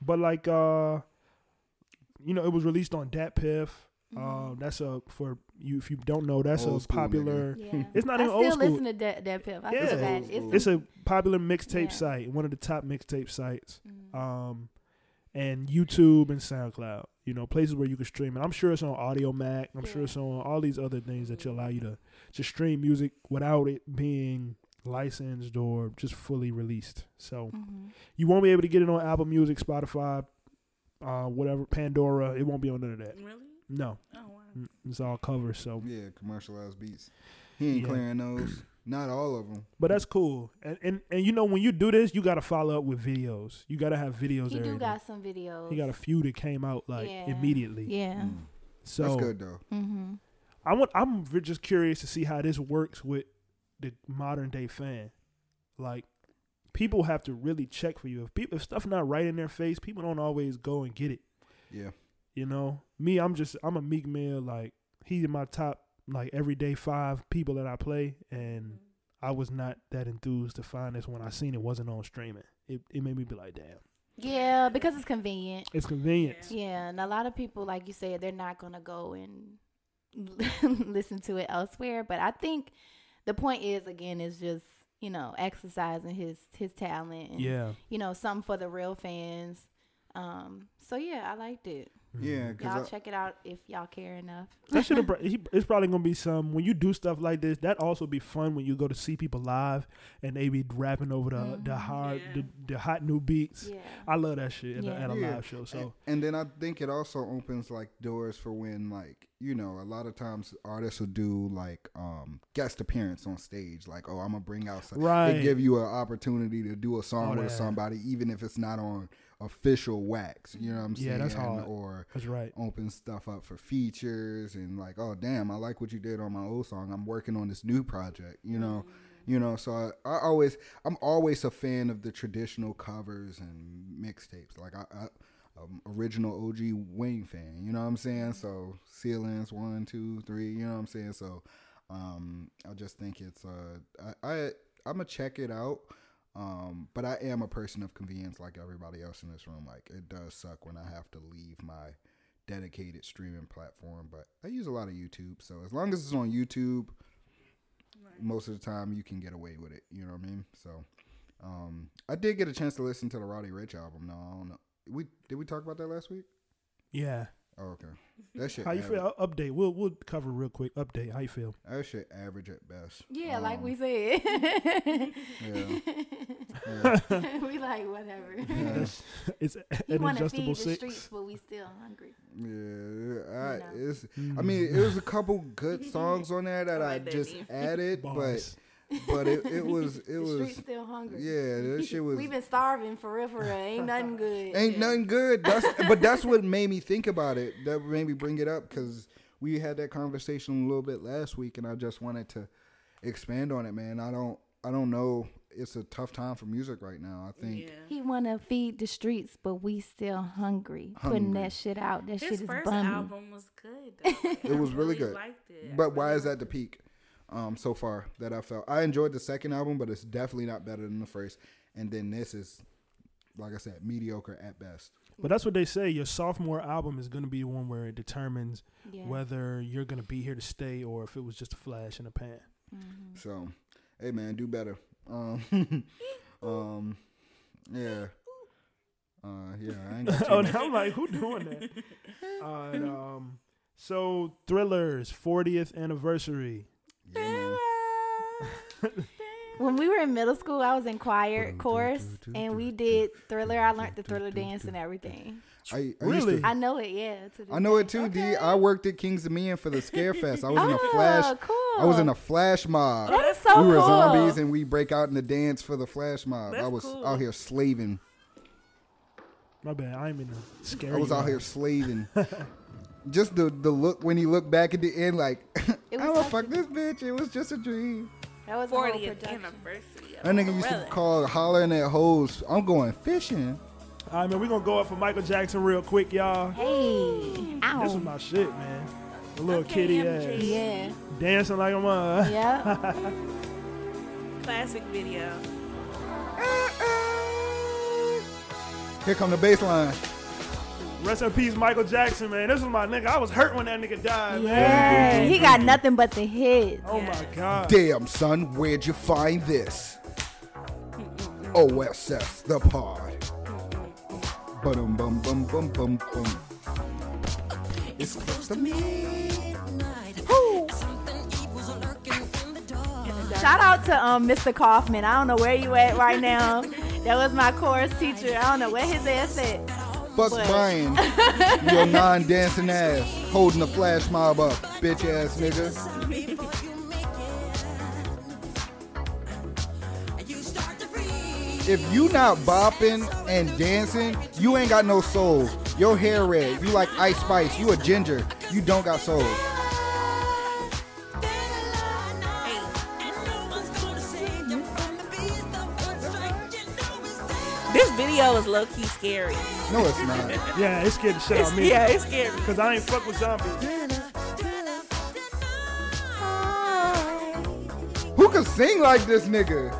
but like, uh, you know, it was released on Dat Piff. Um, that's a for you if you don't know, that's Old a popular. Yeah. It's not I even still old school. listen to Dead, DatPiff. I Yeah. feel It's. It's a popular mixtape Yeah. site, one of the top mixtape sites. Mhm. Um, and YouTube and SoundCloud, you know, places where you can stream it. I'm sure it's on Audiomack. I'm sure it's on all these other things that you allow you to just stream music without it being licensed or just fully released. So Mhm. you won't be able to get it on Apple Music, Spotify, uh, whatever, Pandora. It won't be on none of that. Really? No, Oh wow. Mm, it's all covered. So, Yeah, commercialized beats. He ain't Yeah. clearing those. Not all of them. but that's cool. And and and you know when you do this, you got to follow up with videos. You got to have videos. He every do day. got some videos. He got a few that came out like Yeah. immediately. Yeah. So That's good though. Mm-hmm. I want. I'm just curious to see how this works with the modern day fan. Like, people have to really check for you. If people, if stuff not right in their face, people don't always go and get it. Yeah. You know, me, I'm just, I'm a meek mill. Like, he's in my top, like everyday five people that I play, and I was not that enthused to find this when I seen it wasn't on streaming. It, it made me be like, damn, Yeah, because it's convenient. it's convenient. Yeah, and a lot of people, like you said, they're not gonna go and listen to it elsewhere. But I think the point is, again, is just you know exercising his his talent. And, Yeah. You know, something for the real fans. Um. So yeah, I liked it. Yeah, Y'all because check it out if y'all care enough. That should it's probably gonna be some when you do stuff like this. That also be fun when you go to see people live and they be rapping over the the Mhm. hard Yeah. the, the hot new beats. Yeah. I love that shit at, a, Yeah. at a Yeah. live show. So and then I think it also opens like doors for when like you know a lot of times artists will do like um guest appearance on stage. Like oh I'm gonna bring out some. right, They give you an opportunity to do a song Oh, with that. somebody, even if it's not on official wax. You know what I'm saying? Yeah, saying? that's hard. Or that's right. open stuff up for features and like, oh damn, I like what you did on my old song. I'm working on this new project. You know, you know. So I, I always, I'm always a fan of the traditional covers and mixtapes. Like I, I um, original OG Wayne fan. You know what I'm saying? So ceilings one, two, three. You know what I'm saying? So um, I just think it's uh, I, I I'm gonna check it out. Um, but I am a person of convenience like everybody else in this room. Like it does suck when I have to leave my dedicated streaming platform, but I use a lot of YouTube. So as long as it's on YouTube, most of the time you can get away with it. You know what I mean? So um, I did get a chance to listen to the Roddy Ricch album. No, I don't know. We did we talk about that last week? Yeah. Oh, okay. That shit. How you average, feel? Uh, Update. We'll we'll cover real quick. Update. How you feel? That shit average at best. Yeah, like Um, we said. Yeah. Yeah. we like whatever. Yeah. it's You an want adjustable feed the streets, but we still hungry. Yeah, I, know. it's. I Mm. mean, it was a couple good songs on there that I I like that just meme. added, but Bars. But it, it was it the was streets still hungry. yeah, that shit was We've been starving for real, for real. Ain't nothing good. ain't nothing good. That's but that's what made me think about it. That made me bring it up because we had that conversation a little bit last week, and I just wanted to expand on it, man. I don't I don't know. It's a tough time for music right now. I think Yeah. He wanna feed the streets, but we still hungry. Putting that shit out. That His shit is first bumming. album was good. Though. Like, It I was really good. Liked it. I But why really is that the peak um, so far that I felt? I enjoyed the second album, but it's definitely not better than the first. And then this is, like I said, mediocre at best. But that's what they say. Your sophomore album is going to be the one where it determines Yeah. whether you're going to be here to stay or if it was just a flash in the pan. Mhm. So, hey man, do better. Um, um, yeah. Uh, yeah, I ain't got oh, much. I'm like, who doing that? uh, and, um, so Thriller's 40th anniversary. Yeah, man. When we were in middle school, I was in choir chorus, and we did Thriller. I learned the Thriller dance and everything. I, I Really? to- I know it, yeah. I know it day. too, D. I worked at Kings of Dominion for the Scare Fest. I was in a Oh, flash. cool. I was in a flash mob. That is so we were cool. zombies and we break out in the dance for the flash mob. I was cool. out here slaving. My bad. I'm in a scary. I was out here slaving. just the the look when he looked back at the end, like It I was will fuck this bitch. It was just a dream. That was a whole 40th anniversary. of That nigga used to call hollering at hoes. I'm going fishing. All right, man. We're gonna go up for Michael Jackson real quick, y'all. Hey, This is my shit, man. The little Okay, kitty MJ. ass Yeah, dancing like I'm uh. yeah. Classic video. Here come the bass line. Rest in peace, Michael Jackson, man. This was my nigga. I was hurt when that nigga died, man. Yeah, he got nothing but the hits. Oh my god. Damn, son, where'd you find this? OSS, the pod. Bum bum bum bum bum bum. It's close to midnight. Shout out to um Mr. Kaufman. I don't know where you at right now. That was my chorus teacher. I don't know where his ass at. Fuck But- Brian, your non-dancing ass, holding the flash mob up, bitch ass nigga. If you not bopping and dancing, you ain't got no soul. Your hair red, you like Ice Spice, you a ginger, you don't got soul. Video is low key scary. No, it's not. Yeah, it's scared the shit of me. Yeah, it's scary. Cause I ain't fuck with zombies. Who can sing like this nigga?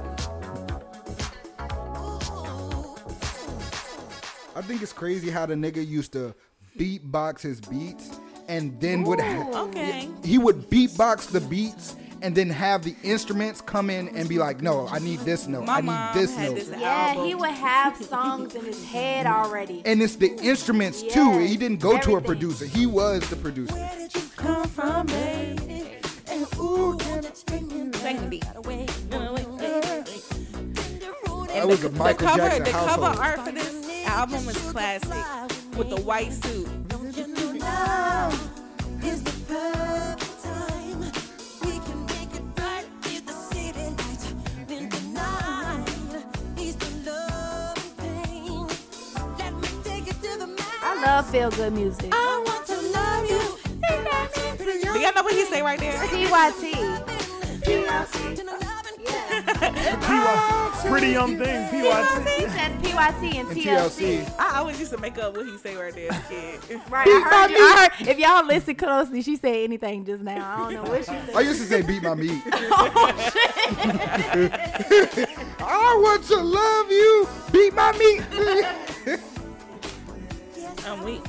I think it's crazy how the nigga used to beatbox his beats and then would ha- Okay. he would beatbox the beats and then have the instruments come in and be like, no, I need this note, My I need this note. this Yeah, album. he would have songs in his head already. and it's the instruments too. He didn't go to a producer. He was the producer. Come from baby. And ooh, can it take me Second beat. That was the, a Michael the cover, Jackson the cover household. art for this album is classic with the white suit. Love feel good music. I want to love you. Do y'all know what he say right there? PYT. PYT. PY, pretty young thing, He PYT. says PYT and And TLC. TLC. I always used to make up what he say right there as a kid. Right, I heard, you, I heard. If y'all listen closely, she said anything just now. I don't know what she said. I used to say beat my meat. Oh, I want to love you. Beat my meat. I'm weak.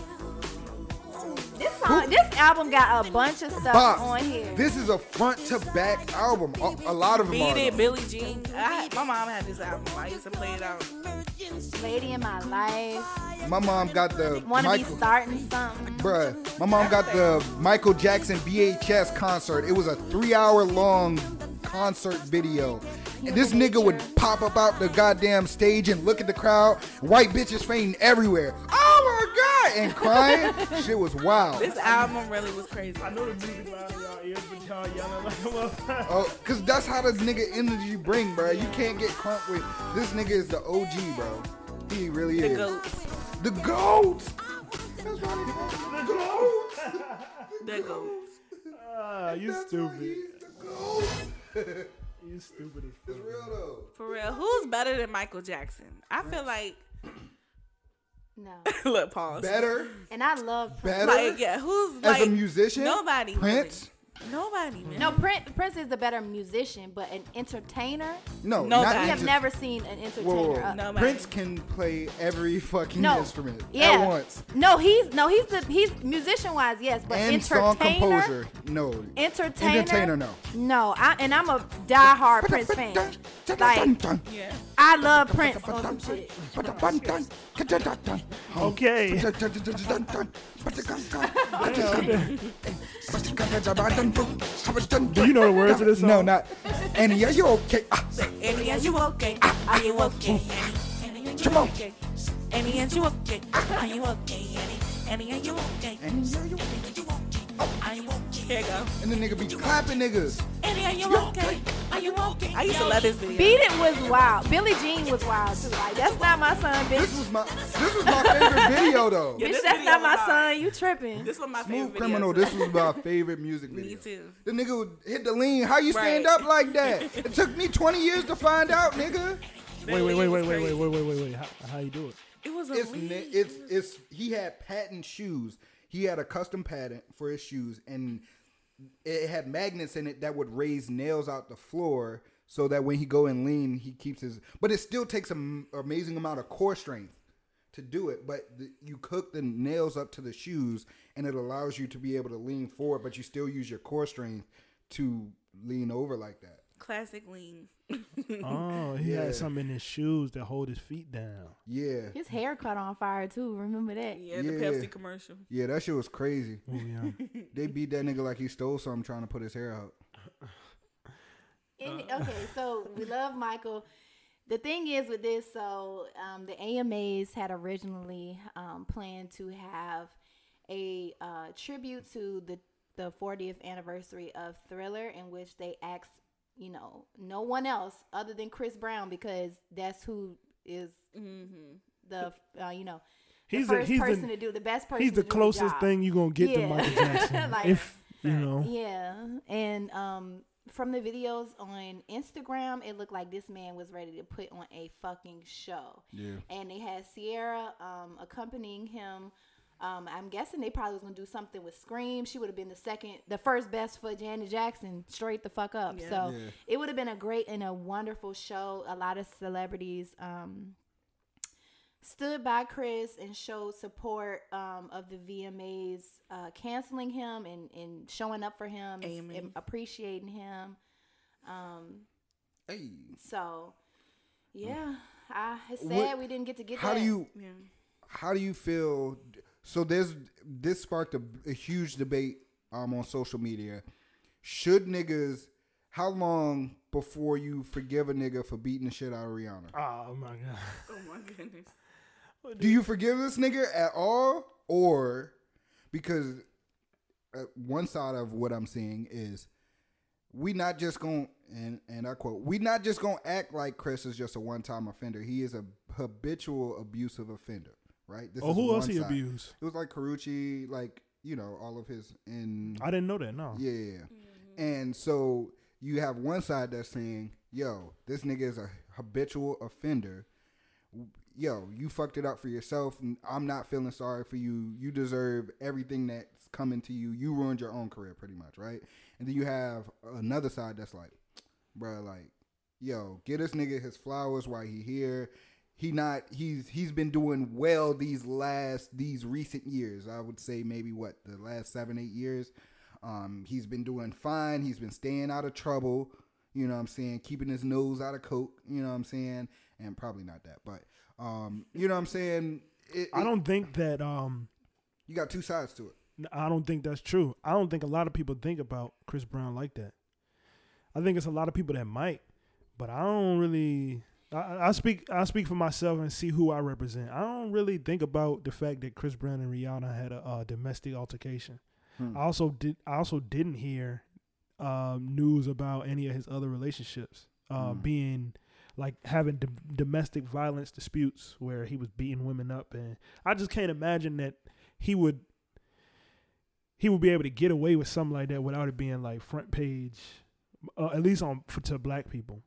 This song, this album got a bunch of stuff Bop. on here. This is a front to back album. A, a lot of them Beat are. it, though. Billie Jean. I, my mom had this album. I used to play it out. Lady in my life. My mom got the Wanna be starting something. bruh. My mom got the Michael Jackson VHS concert. It was a three-hour long concert video. And this nigga would pop up out the goddamn stage and look at the crowd. White bitches fainting everywhere. Oh my god! And crying. Shit was wild. This album really was crazy. I know the music loud in y'all ears, but y'all yelling like a motherfucker. Oh, cause that's how this nigga energy bring, bro. You can't get crunk with this nigga is the OG, bro. He really The is. goats. The goats. That's why they the goats. The goats. Ah, you That's why stupid. He's the. You stupid as It's real though. For real. Who's better than Michael Jackson? I feel like No. look pause. Better, And I love Prince. better Like yeah, who's as like a musician. Nobody. Prince. Really. Nobody, man. No, Prince, Prince is a better musician, but an entertainer. No, No, I We have inter- never seen an entertainer. Whoa, whoa, whoa. No. Prince can play every fucking No. instrument Yeah. at once. No, he's no, he's the he's musician wise, yes, but and song entertainer. composer. No. Entertainer. Entertainer, no. No, I and I'm a diehard Prince fan. Like Yeah. I love Prince on some shit. Okay. Do you know the words of this song? No, not. And yeah, you okay? Ah, Annie, are you okay? Are you okay? Annie, Annie, are you Come on. okay? Annie, are you okay? Are you okay? Annie, Annie, are you okay? and yeah, you Annie, are you okay? Are you okay? Here you go. And the nigga be clapping niggas. Annie, are you okay? Are you okay? I used to love this video. Beat It was wild. Billie Jean was wild too. Like that's not my son, This was my this was my favorite video though. Yeah, Bitch, that's video not my hard. son. You tripping? This was my Smooth favorite video. criminal. too. This was my favorite music video. Me too. The nigga would hit the lean. How you stand Right. up like that? It took me 20 years to find out, nigga. Wait, wait, wait, wait, wait, wait, wait, wait, wait, wait. How, how you do it? It was a It's lead. ni- it's it's he had patent shoes. He had a custom patent for his shoes, and it had magnets in it that would raise nails out the floor, so that when he go and lean, he keeps his. But it still takes an amazing amount of core strength to do it, but the, you cook the nails up to the shoes, and it allows you to be able to lean forward, but you still use your core strength to lean over like that. Classic lean. Oh, he Yeah. had something in his shoes that hold his feet down. Yeah, His hair caught on fire too. Remember that? Yeah, the Yeah. Pepsi commercial. yeah, that shit was crazy. Oh yeah. They beat that nigga like he stole something trying to put his hair out. Any, okay, so we love Michael. The thing is with this, so um, the AMAs had originally um, planned to have a uh, tribute to the the 40th anniversary of Thriller, in which they asked, you know, no one else other than Chris Brown because that's who is the uh, you know the He's the- first he's the- person to do the best person. He's the to closest job. thing you're gonna get to Michael Jackson. Like, if you know. yeah, and um, from the videos on Instagram, it looked like this man was ready to put on a fucking show. Yeah. And they had Ciara um, accompanying him. Um, I'm guessing they probably was gonna do something with Scream. She would have been the second, the first best for Janet Jackson, straight the fuck up. Yeah. So Yeah. it would have been a great and a wonderful show. A lot of celebrities um, stood by Chris and showed support um, of the VMAs, uh, canceling him and, and showing up for him and, and appreciating him. Um, Hey, so, yeah, I, it's sad What- we didn't get to get how that. do you Yeah. how do you feel? So there's this sparked a, a huge debate um on social media. Should niggas? How long before you forgive a nigga for beating the shit out of Rihanna? Oh my god. Oh my goodness. Do you forgive this nigga at all, or because uh, one side of what I'm seeing is we not just going and and I quote we not just gonna act like Chris is just a one time offender. He is a habitual abusive offender, right? This Oh, is who else he side. abused? It was like Karrueche, like you know all of his in I didn't know that. No. yeah, yeah, yeah. Mm-hmm. And so you have one side that's saying, "Yo, this nigga is a habitual offender. Yo, you fucked it up for yourself. I'm not feeling sorry for you. You deserve everything that's coming to you. You ruined your own career, pretty much, right?" And then you have another side that's like, "Bro, like, yo, get this nigga his flowers while he here." He not he's he's been doing well these last these recent years. I would say maybe what the last seven eight years. Um, he's been doing fine. He's been staying out of trouble. You know what I'm saying? Keeping his nose out of coke. You know what I'm saying? And probably not that, but um, you know what I'm saying? It, I don't think that. Um, You got two sides to it. I don't think that's true. I don't think a lot of people think about Chris Brown like that. I think it's a lot of people that might, but I don't really. I, I speak. I speak for myself and see who I represent. I don't really think about the fact that Chris Brown and Rihanna had a, uh domestic altercation. Hmm. I also did. I also didn't hear um, news about any of his other relationships uh, Hmm. being like having d- domestic violence disputes where he was beating women up, and I just can't imagine that he would he would be able to get away with something like that without it being like front page, uh, at least on for to black people.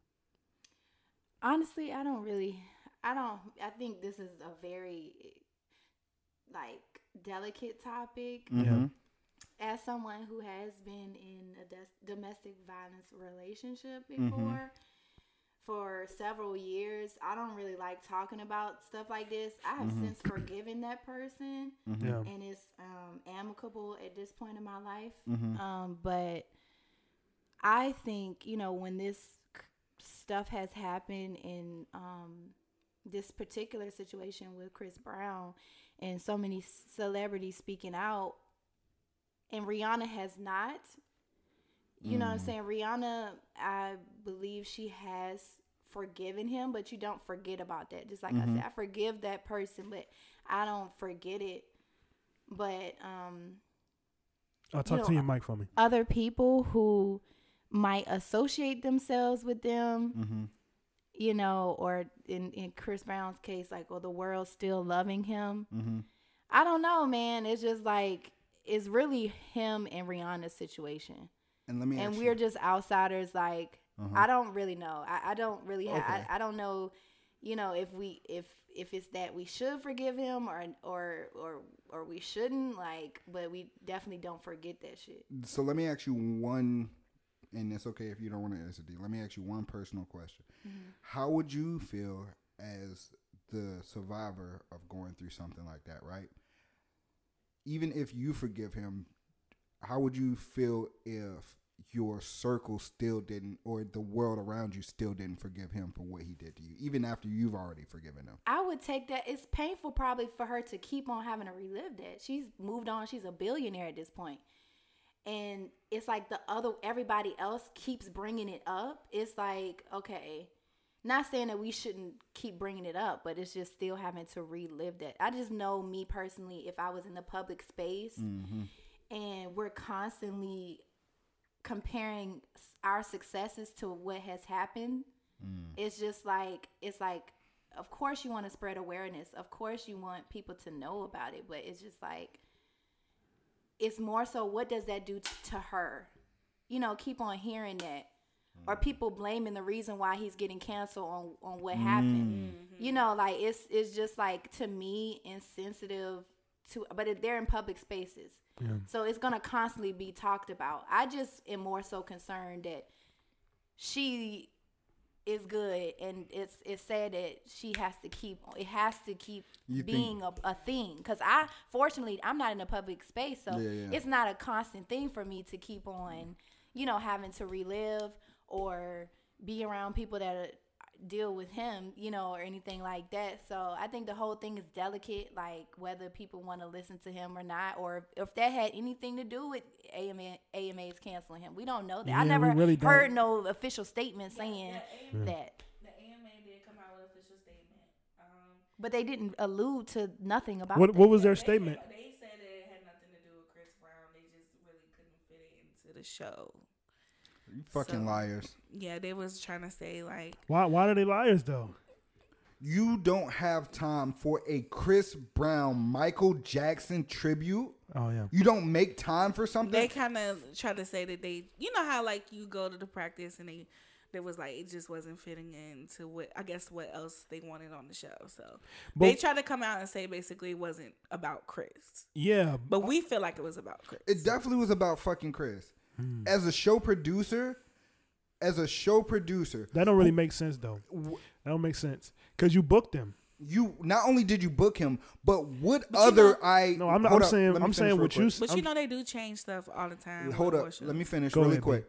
Honestly, I don't really. I don't. I think this is a very like delicate topic. Mhm. As someone who has been in a des- domestic violence relationship Mhm. before for several years, I don't really like talking about stuff like this. I have Mhm. since forgiven that person, Mhm. Yeah. and it's um, amicable at this point in my life. Mhm. Um, but I think you know when this c- stuff has happened in um, this particular situation with Chris Brown and so many celebrities speaking out, and Rihanna has not. You know what I'm Mm. saying? Rihanna, I believe she has forgiven him, but you don't forget about that. Just like I Mhm. said, I forgive that person, but I don't forget it. But um I'll talk know, to your mic for me. other people who might associate themselves with them, Mhm. you know, or in, in Chris Brown's case, like, or the world still loving him. Mhm. I don't know, man. It's just like, it's really him and Rihanna's situation. And let me And we're you, just outsiders. Like, Uh-huh. I don't really know. I, I don't really have, Okay. I, I don't know, you know, if we, if, if it's that we should forgive him or, or, or, or we shouldn't, like, but we definitely don't forget that shit. so let me ask you one, and it's okay if you don't want to answer. D. Let me ask you one personal question. Mm-hmm. How would you feel as the survivor of going through something like that, right? Even if you forgive him, how would you feel if your circle still didn't, or the world around you still didn't forgive him for what he did to you, even after you've already forgiven him? I would take that. It's painful probably for her to keep on having to relive that. She's moved on. She's a billionaire at this point. And it's like the other everybody else keeps bringing it up. It's like, okay, not saying that we shouldn't keep bringing it up, but it's just still having to relive that. I just know me personally if I was in the public space mm-hmm. and we're constantly comparing our successes to what has happened mm. it's just like it's like of course you want to spread awareness of course you want people to know about it but it's just like it's more so what does that do t- to her? You know keep on hearing that or mm. people blaming the reason why he's getting canceled on on what happened. Mm. You know like it's it's just like to me insensitive to but it, they're in public spaces. So it's gonna constantly be talked about. I just am more so concerned that she is good and it's it's sad that she has to keep it has to keep You think- being a, a thing because i fortunately i'm not in a public space so Yeah, yeah. it's not a constant thing for me to keep on you know having to relive or be around people that are, deal with him you know or anything like that so i think the whole thing is delicate like whether people want to listen to him or not or if that had anything to do with AMA, AMA's canceling him we don't know that Yeah, i never really don't. heard no official statement saying that The AMA did come out with an official statement. Um, but they didn't allude to nothing about What that. what was their they- statement? They said it had nothing to do with Chris Brown. They just really couldn't fit it into the show. You fucking So- liars. Yeah, they was trying to say like Why why are they liars though? You don't have time for a Chris Brown, Michael Jackson tribute. Oh yeah. You don't make time for something. they kind of try to say that they, you know how like you go to the practice and they, there was like it just wasn't fitting into what I guess what else they wanted on the show. So they tried to come out and say basically it wasn't about Chris, Yeah. but we feel like it was about Chris. It definitely was about fucking Chris. Hmm. As a show producer, as a show producer, That don't really make sense though. That don't make sense because you booked him. you not only did you book him, but what But you other know- I No, I'm not. I'm up, saying. I'm saying what you. quick. s- but I'm- you know they do change stuff all the time. Hold up, let me finish Go really ahead, B. quick.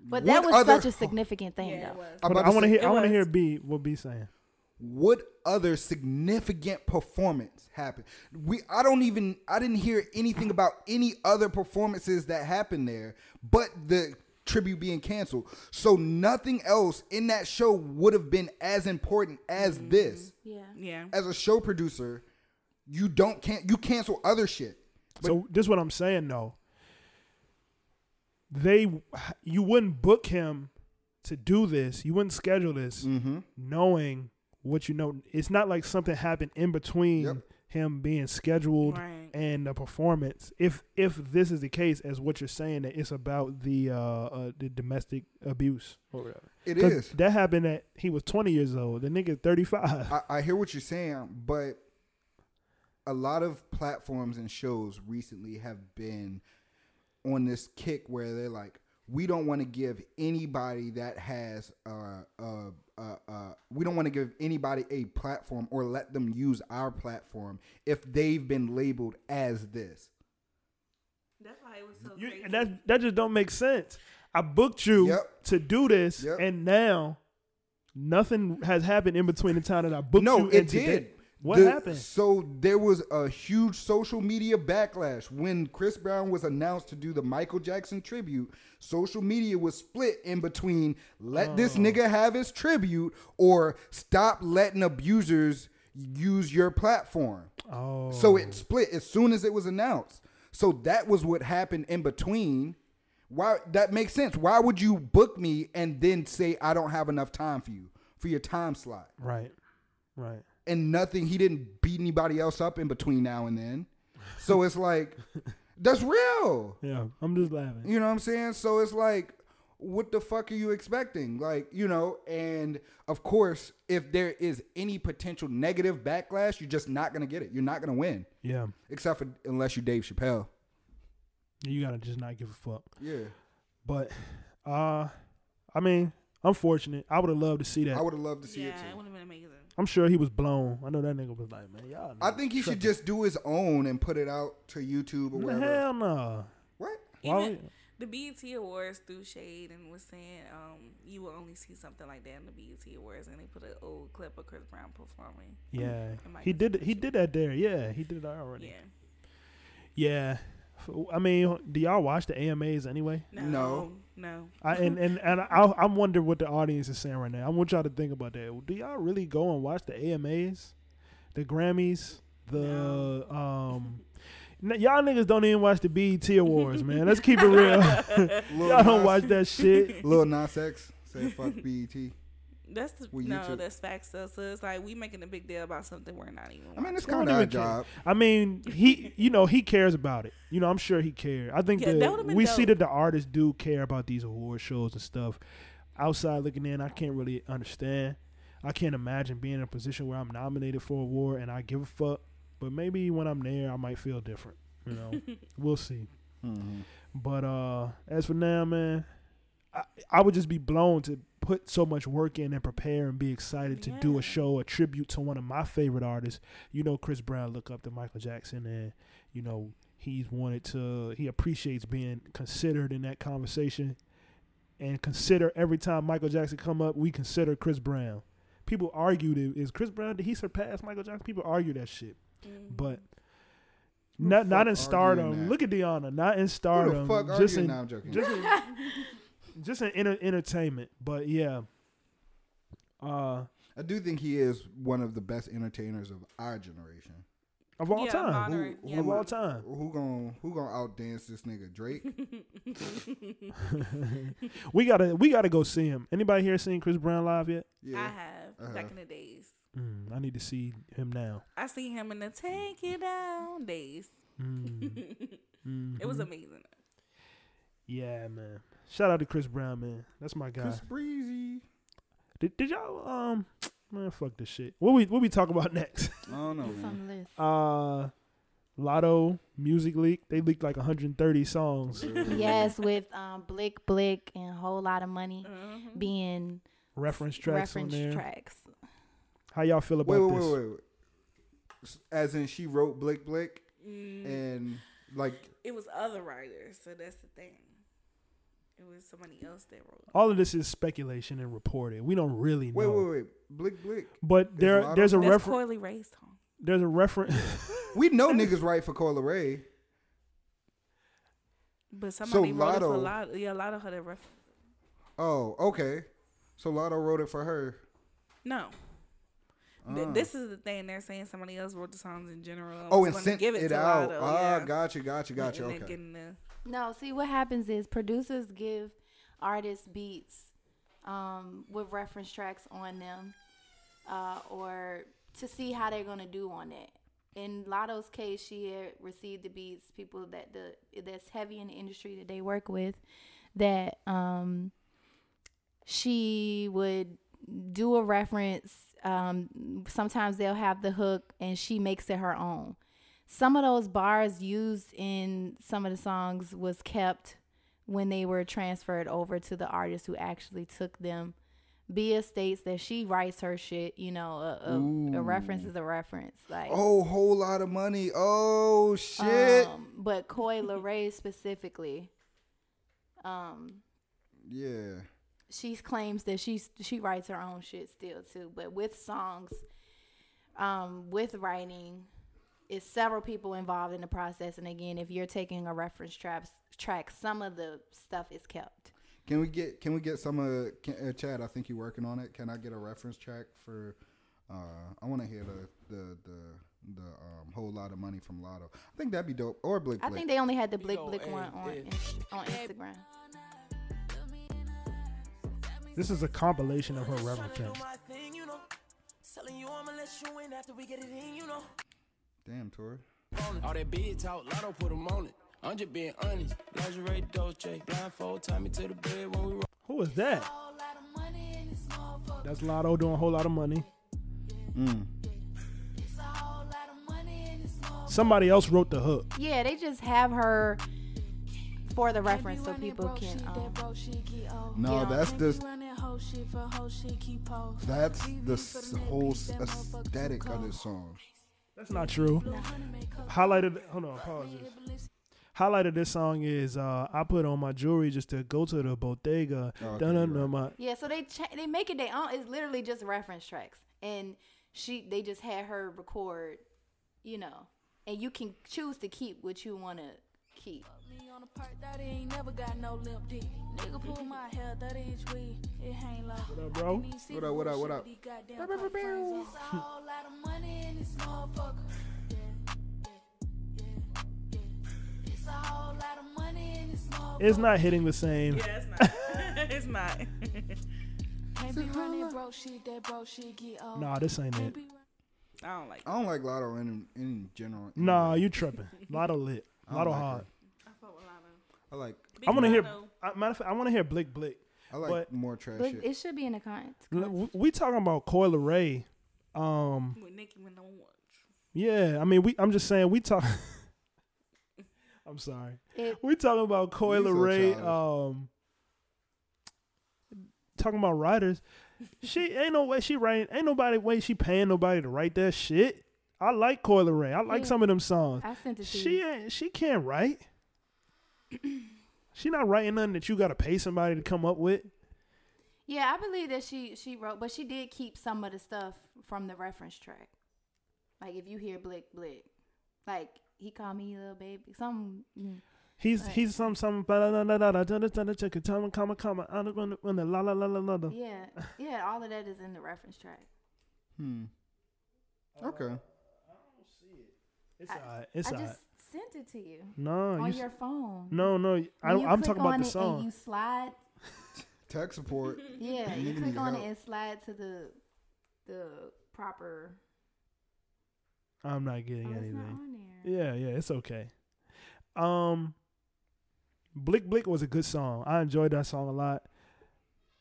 but that was other- such a significant thing Yeah, though. I'm But about I want to say- hear. I want to hear B. What B saying. What other significant performance happened we i don't even i didn't hear anything about any other performances that happened there but the tribute being canceled. So nothing else in that show would have been as important as this. Yeah. Yeah, as a show producer you don't can't you cancel other shit. So this is what I'm saying though. They, you wouldn't book him to do this. You wouldn't schedule this mm-hmm. knowing what you know. It's not like something happened in between Yep. him being scheduled right. and the performance. If if this is the case, as what you're saying, that it's about the uh, uh the domestic abuse or whatever. It 'Cause is That happened at he was 20 years old. The nigga 35. I, I hear what you're saying, but a lot of platforms and shows recently have been on this kick where they're like, we don't want to give anybody that has uh uh uh, uh we don't want to give anybody a platform or let them use our platform if they've been labeled as this. That's why it was so You, crazy. and that that just don't make sense. I booked you Yep. to do this, Yep. and now nothing has happened in between the time that I booked no, you it and today. What The- happened? So there was a huge social media backlash when Chris Brown was announced to do the Michael Jackson tribute. Social media was split in between let this Oh. nigga have his tribute or stop letting abusers use your platform. Oh, So it oh. split as soon as it was announced. So that was what happened in between. Why that makes sense. Why would you book me and then say I don't have enough time for you for your time slot? right, right. And nothing. He didn't beat anybody else up in between now and then. So it's like that's real. Yeah, I'm just laughing. You know what I'm saying? So it's like what the fuck are you expecting? Like, you know, and of course, if there is any potential negative backlash, you're just not going to get it. You're not going to win. Yeah, Except for unless you Dave Chappelle. you gotta just not give a fuck. Yeah. But, uh, I mean, I'm fortunate. I would have loved to see that. I would have loved to see yeah, it it too. would have been amazing. I'm sure he was blown. I know that nigga was like, man, y'all. I think he should just do his own and put it out to YouTube or whatever. Hell no. What? Why Even the BET Awards threw shade and was saying um, you will only see something like that in the BET Awards, and they put an old clip of Chris Brown performing. Yeah, he did. He did that there. Yeah, he did that already. Yeah. Yeah. F- I mean, do y'all watch the AMAs anyway? No. No. No. I and and and I I wonder what the audience is saying right now. I want y'all to think about that. Do y'all really go and watch the AMAs, the Grammys, the um? Y'all niggas don't even watch the BET Awards, man. Let's keep it real. Lil y'all don't watch that shit. Lil Nas X said fuck BET. That's the, With no, YouTube. that's facts though. So it's like we making a big deal about something we're not even. I mean, it's kind of our even care. job. I mean, he, you know, he cares about it. You know, I'm sure he cares. I think Yeah, that that would've been we see that the artists do care about these award shows and stuff. Outside looking in, I can't really understand. I can't imagine being in a position where I'm nominated for a award and I give a fuck. But maybe when I'm there, I might feel different. You know, we'll see. Mhm. But uh as for now, man, I, I would just be blown to put so much work in and prepare and be excited to do a show, a tribute to one of my favorite artists. You know, Chris Brown look up to Michael Jackson, and you know he's wanted to. He appreciates being considered in that conversation, and consider every time Michael Jackson come up, we consider Chris Brown. People argue that is Chris Brown did he surpass Michael Jackson? People argue that shit, Mhm. but. Who Not not in stardom. Look at Deanna. Not in Who stardom. the fuck just arguing? in Nah, I'm joking. just in, just an enter, entertainment. But yeah, uh, I do think he is one of the best entertainers of our generation. of all Yeah, time, modern. Who- yeah, of all time. Who gonna who gonna outdance this nigga Drake? we gotta we gotta go see him. Anybody here seen Chris Brown live yet? Yeah, I have Uh-huh. back in the days. Mm, I need to see him now. I seen him in the Take You Down days. Mm, It was mhm. amazing. yeah, man. Shout out to Chris Brown, man. That's my guy. Chris Breezy. Did, did y'all um man fuck this shit. What we what we talk about next? I don't know, It's man. on the list. Uh, Latto music leak. They leaked like 130 songs. yes, with um, Blick Blick and a whole lot of money Mhm. being Reference tracks reference on there. tracks. How y'all feel about Wait, wait, this? wait, wait, wait. As in, she wrote Blick Blick, Mm, and like, it was other writers, so that's the thing. It was somebody else that wrote. All of this is speculation and reported. We don't really know. wait, wait, wait, Blick Blick. But there, Latto- there's a That's reference. Coi Leray's song. There's a reference. We know niggas write for Coi Leray. But somebody wrote it for Latto- a lot. Yeah, a lot of her that ref- Oh, okay. So Latto wrote it for her. No. Th- Ah. This is the thing. They're saying somebody else wrote the songs in general. oh, was and sent give it, to out. Latto, ah, yeah. gotcha, gotcha, gotcha. And Okay. No, see what happens is producers give artists beats um, with reference tracks on them, uh, or to see how they're gonna do on it. In Latto's case, she received the beats people that the that's heavy in the industry that they work with, that um, she would do a reference. Um, sometimes they'll have the hook, and she makes it her own some of those bars used in some of the songs was kept when they were transferred over to the artist who actually took them. Bia states that she writes her shit. You know, a, a, a reference is a reference. Like, Oh, whole lot of money. Oh shit. um, but Coi Leray specifically, um, yeah. she claims that she she writes her own shit still too. But with songs, um, with writing, it's several people involved in the process. And again, if you're taking a reference track, track, some of the stuff is kept. Can we get can we get some uh, can, uh Chad? I think you're working on it. Can I get a reference track for? Uh, I want to hear the the the the um, whole lot of money from Latto. I think that'd be dope. Or Blick I Blick. think they only had the Blick Yo, Blick hey, one on hey. On Instagram. This is a compilation of her reference tracks. Damn, Tori. All that big talk, Latto put 'em on it. I'm just being honest. Lingerie, Dolce, blindfold, tie me to the bed when we roll. Who is that? That's Latto doing a whole lot of money. Mm. Somebody else wrote the hook. Yeah, they just have her for the reference so people can. Um, No, that's the that's the whole aesthetic of this song. That's not true. Highlighted. Hold on. Pause this. Highlight of this song is uh, I put on my jewelry just to go to the bodega. Oh, okay, Dun, dun, you're dun, my- yeah, so they cha- they make it their own. It's literally just reference tracks, and she they just had her record, you know, and you can choose to keep what you want to keep. Me on a part that ain't never got no limp dick. Nigga pull my hair, that inch weed. It hang like. What up, bro? What up, what up, what up? These goddamn cock friends. It's a whole lot of money in this motherfucker. Yeah, yeah, yeah, yeah. It's a whole lot of money in this motherfucker. It's not hitting the same. Yeah, it's not. it's not. Can't be running broke shit, that broke shit get old. Nah, this ain't Can't it. be I don't like. I don't like Latto in in general. Nah, you tripping. Latto lit. I don't Latto like hard. I fuck with Latto. I like I want to hear. I, matter of fact, I want to hear Blick Blick. I like But- more trash But shit. it should be in the con. L- w- We talking about Coi Leray. Um, With Nicki Minaj. yeah. I mean, we. I'm just saying we talk. I'm sorry. It, We talking about Coil You so Ray. Um, talking about writers. She ain't no way she writing. Ain't nobody way she paying nobody to write that shit. I like Coi Leray. I like Yeah. some of them songs. I sent it to She you. ain't. She can't write. she not writing nothing that you got to pay somebody to come up with. Yeah, I believe that she she wrote, but she did keep some of the stuff from the reference track. Like if you hear Blick Blick, like he called me little baby, some. He's like, he's some some blah blah blah blah blah blah check it comma comma comma when the la la la la la. Yeah, yeah, all of that is in the reference track. Hmm. Okay. Uh, I don't see it. It's I, all right. It's I. Just, sent it to you No, on you, s- your phone. no, no. I, you I'm click talking about on the it song. And you slide, Tech support. yeah, You you click on help. it and slide to the the proper. I'm not getting Oh, it's not anything. on there. Yeah, yeah, it's okay. Um, Blick Blick was a good song. I enjoyed that song a lot.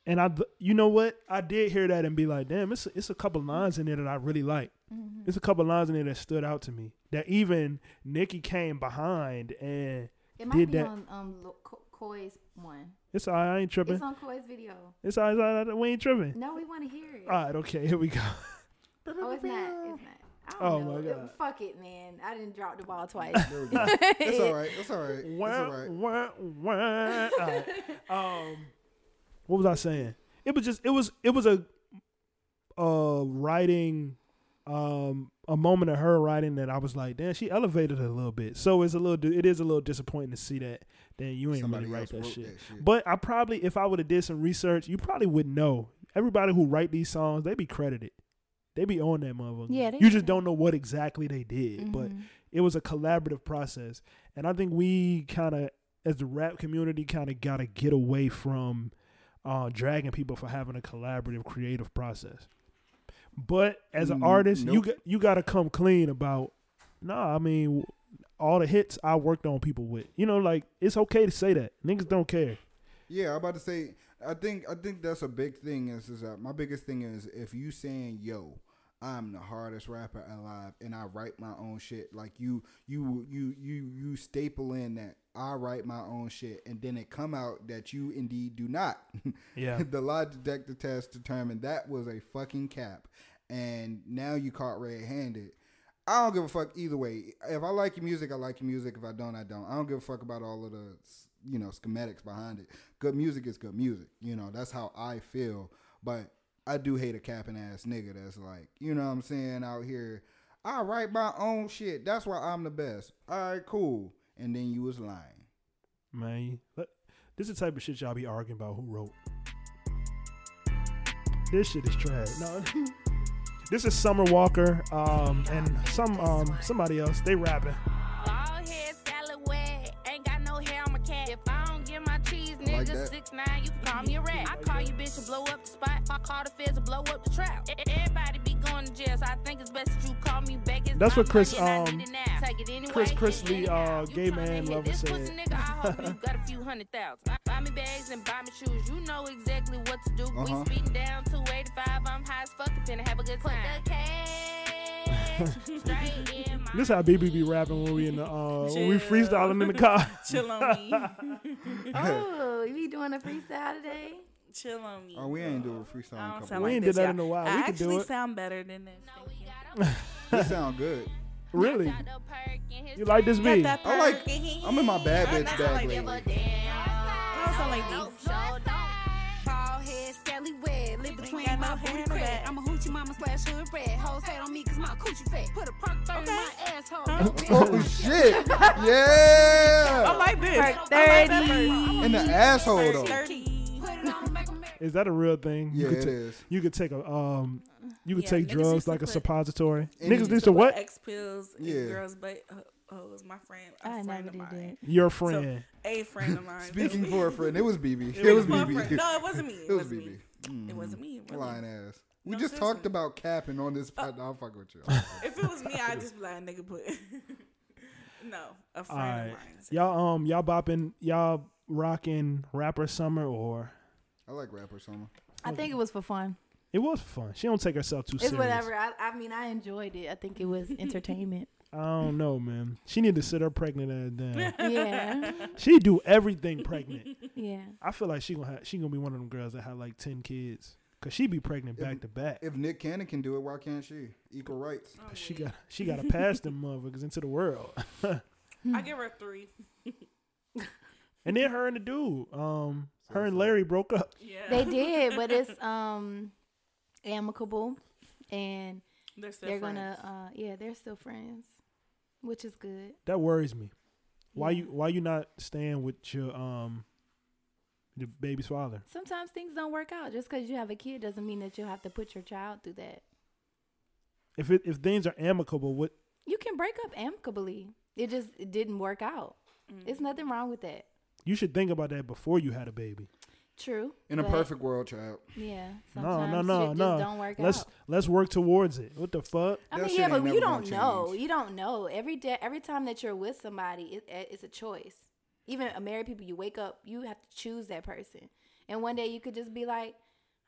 And I, you know what? I did hear that and be like, damn, it's it's a couple lines in there that I really like. Mhm. It's a couple lines in there that stood out to me. That even Nicki came behind and It might did be that. on um Coi's one. It's all right. I ain't tripping. It's on Coi's video. It's all right. It's all right. We ain't tripping. No, we want to hear it. All right. Okay. Here we go. Oh, it's not. It's not. I Oh, don't know. my It- God. fuck it, man. I didn't drop the ball twice. There we go. It's all right. It's all right. It's Wah, all right. wah, wah. All right. Um, what was I saying? It was just it was it was a uh writing um a moment of her writing that I was like, damn, she elevated it a little bit. So it's a little it is a little disappointing to see that. Then you ain't Somebody really write that shit. that shit. But I probably if I would have did some research, you probably would know. Everybody who write these songs, they be credited. They be on that motherfucker. Yeah, they you just don't know what exactly they did. But Mhm. it was a collaborative process and i think we kind of as the rap community kind of got to get away from uh, dragging people for having a collaborative creative process but as an Mm, artist you nope. got you got to come clean about Nah, i mean all the hits i worked on people with you know like it's okay to say that niggas don't care Yeah, I'm about to say. I think I think that's a big thing. Is is that my biggest thing is if you saying yo, I'm the hardest rapper alive, and I write my own shit. Like you, you, you, you, you staple in that I write my own shit, and then it come out that you indeed do not. Yeah. the lie detector test determined that was a fucking cap, and now you caught red-handed. I don't give a fuck either way. If I like your music, I like your music. If I don't, I don't. I don't give a fuck about all of the you know schematics behind it. Good music is good music. You know that's how I feel. But I do hate a capping ass nigga that's like you know what I'm saying out here. I write my own shit. That's why I'm the best. All right, cool. And then you was lying. man this is the type of shit y'all be arguing about who wrote this shit is trash no this is summer walker um and some um somebody else they rapping Bald head, scallywag, ain't got no hair on my cat. If I don't get my cheese, I like six nine, you bitch and blow up the spot. I call the feds and blow up the trap. Everybody be going to jail, so I think it's best that you call me back. It's That's what Chris, money um, need. Take it anyway, Chris get it uh, gay tryna man hit lover this said- pussy nigga, I hope you got a few hundred thousand. Buy me bags and buy me shoes. You know exactly what to do. Uh-huh. We speeding down 285. I'm high as fuck. Finna have a good time. Put the cash straight in This how BB be rapping when we in the uh when we Chill. freestyling in the car. Chill on me. Oh, you be doing a freestyle today? Chill on me. Oh, we ain't doing freestyle. I in a don't couple sound We like ain't this, did that y'all. in a while. I We can do actually it. sound better than this. Thank you. You sound good. really? You like this beat? I like. I'm in my bad bitch I sound bag like lately. this. I don't sound like these. Bald head, scaly wet, lip between my booty crack. I'm a hoochie mama slash hood rat. Hoes hate on me cause my coochie fat. Put a perk 30 in my asshole. Oh shit! Yeah. I like this. Perk I like that 30. In the asshole Perk though. 30. Put it on, make 'em mad. Is that a real thing? Yeah, could it ta- is. You could take a um, you could Yeah, take drugs like a suppository. And Niggas you used to what? X pills Yeah. girls' butt hoes. My friend, a I friend never of did mine. that. Your friend. A friend of mine. Speaking for a friend, it was BB. It, It was was BB. No, it wasn't me. It It was wasn't BB. me. Mm. It wasn't me. Really. Lying ass. We No, just seriously. talked about capping on this pod. No, I'm fucking with you. If it was me, I'd just be like, nigga, put. no, a friend right, of mine. y'all um y'all bopping y'all rocking rapper summer or I like rapper summer. I think it was for fun. it was fun. She don't take herself too It's serious. whatever. I, I mean, I enjoyed it. I think it was entertainment. I don't know, man. She need to sit her pregnant ass down. yeah, she do everything pregnant. yeah. I feel like she gonna have, she gonna be one of them girls that have like ten kids. Cause she be pregnant back to back. If Nick Cannon can do it, why can't she? Equal rights. Oh, She got she got to pass them motherfuckers into the world. I give her three. And then her and the dude, um, her and Larry broke up. Yeah. They did, but it's um amicable, and They're still they're gonna uh yeah they're still friends, which is good. That worries me. Why Yeah. you why you not staying with your um the baby's father? Sometimes things don't work out. Just because you have a kid doesn't mean that you have to put your child through that. If it if things are amicable, what You can break up amicably. It just it didn't work out. Mm. There's nothing wrong with that. You should think about that before you had a baby. True. In a perfect world, child. Yeah. No, no, no, shit no. just don't work let's out. let's work towards it. What the fuck? I That mean, yeah, but you don't know. change. You don't know. Every day, every time that you're with somebody, it, it- it's a choice. Even a married people, you wake up, you have to choose that person. And one day you could just be like,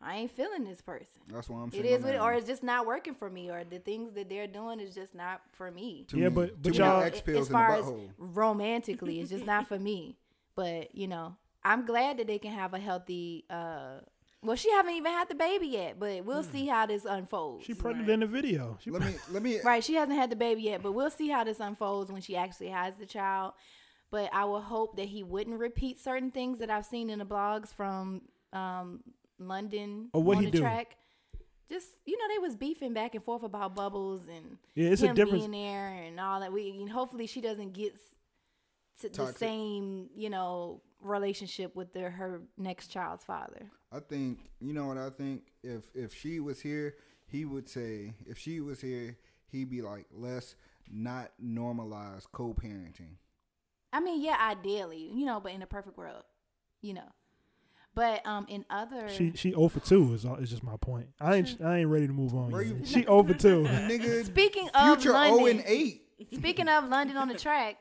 I ain't feeling this person. That's why I'm It saying. is, what, or it's just not working for me, or the things that they're doing is just not for me. Too Yeah, many- but- but too y'all- many a- X pills as far as romantically, it's just not for me. But you know, I'm glad that they can have a healthy. uh Well, she haven't even had the baby yet, but we'll see how this unfolds. She pregnant in the video. She Let me let me. Right, she hasn't had the baby yet, but we'll see how this unfolds when she actually has the child. But I will hope that he wouldn't repeat certain things that I've seen in the blogs from um, London Or what on he the do? track. Just you know, they was beefing back and forth about bubbles and Yeah, it's a him difference. being there and all that. We and hopefully she doesn't get s- to the same you know relationship with their her next child's father. I think you know what I think. If if she was here, he would say. If she was here, he'd be like, let's not normalize co-parenting. I mean, yeah, ideally, you know, but in a perfect world, you know. But um, in other, She she 0 for two is is just my point. I ain't I ain't ready to move on yet. She 0 for two. Nigga, speaking of future zero and eight. speaking of London on the track,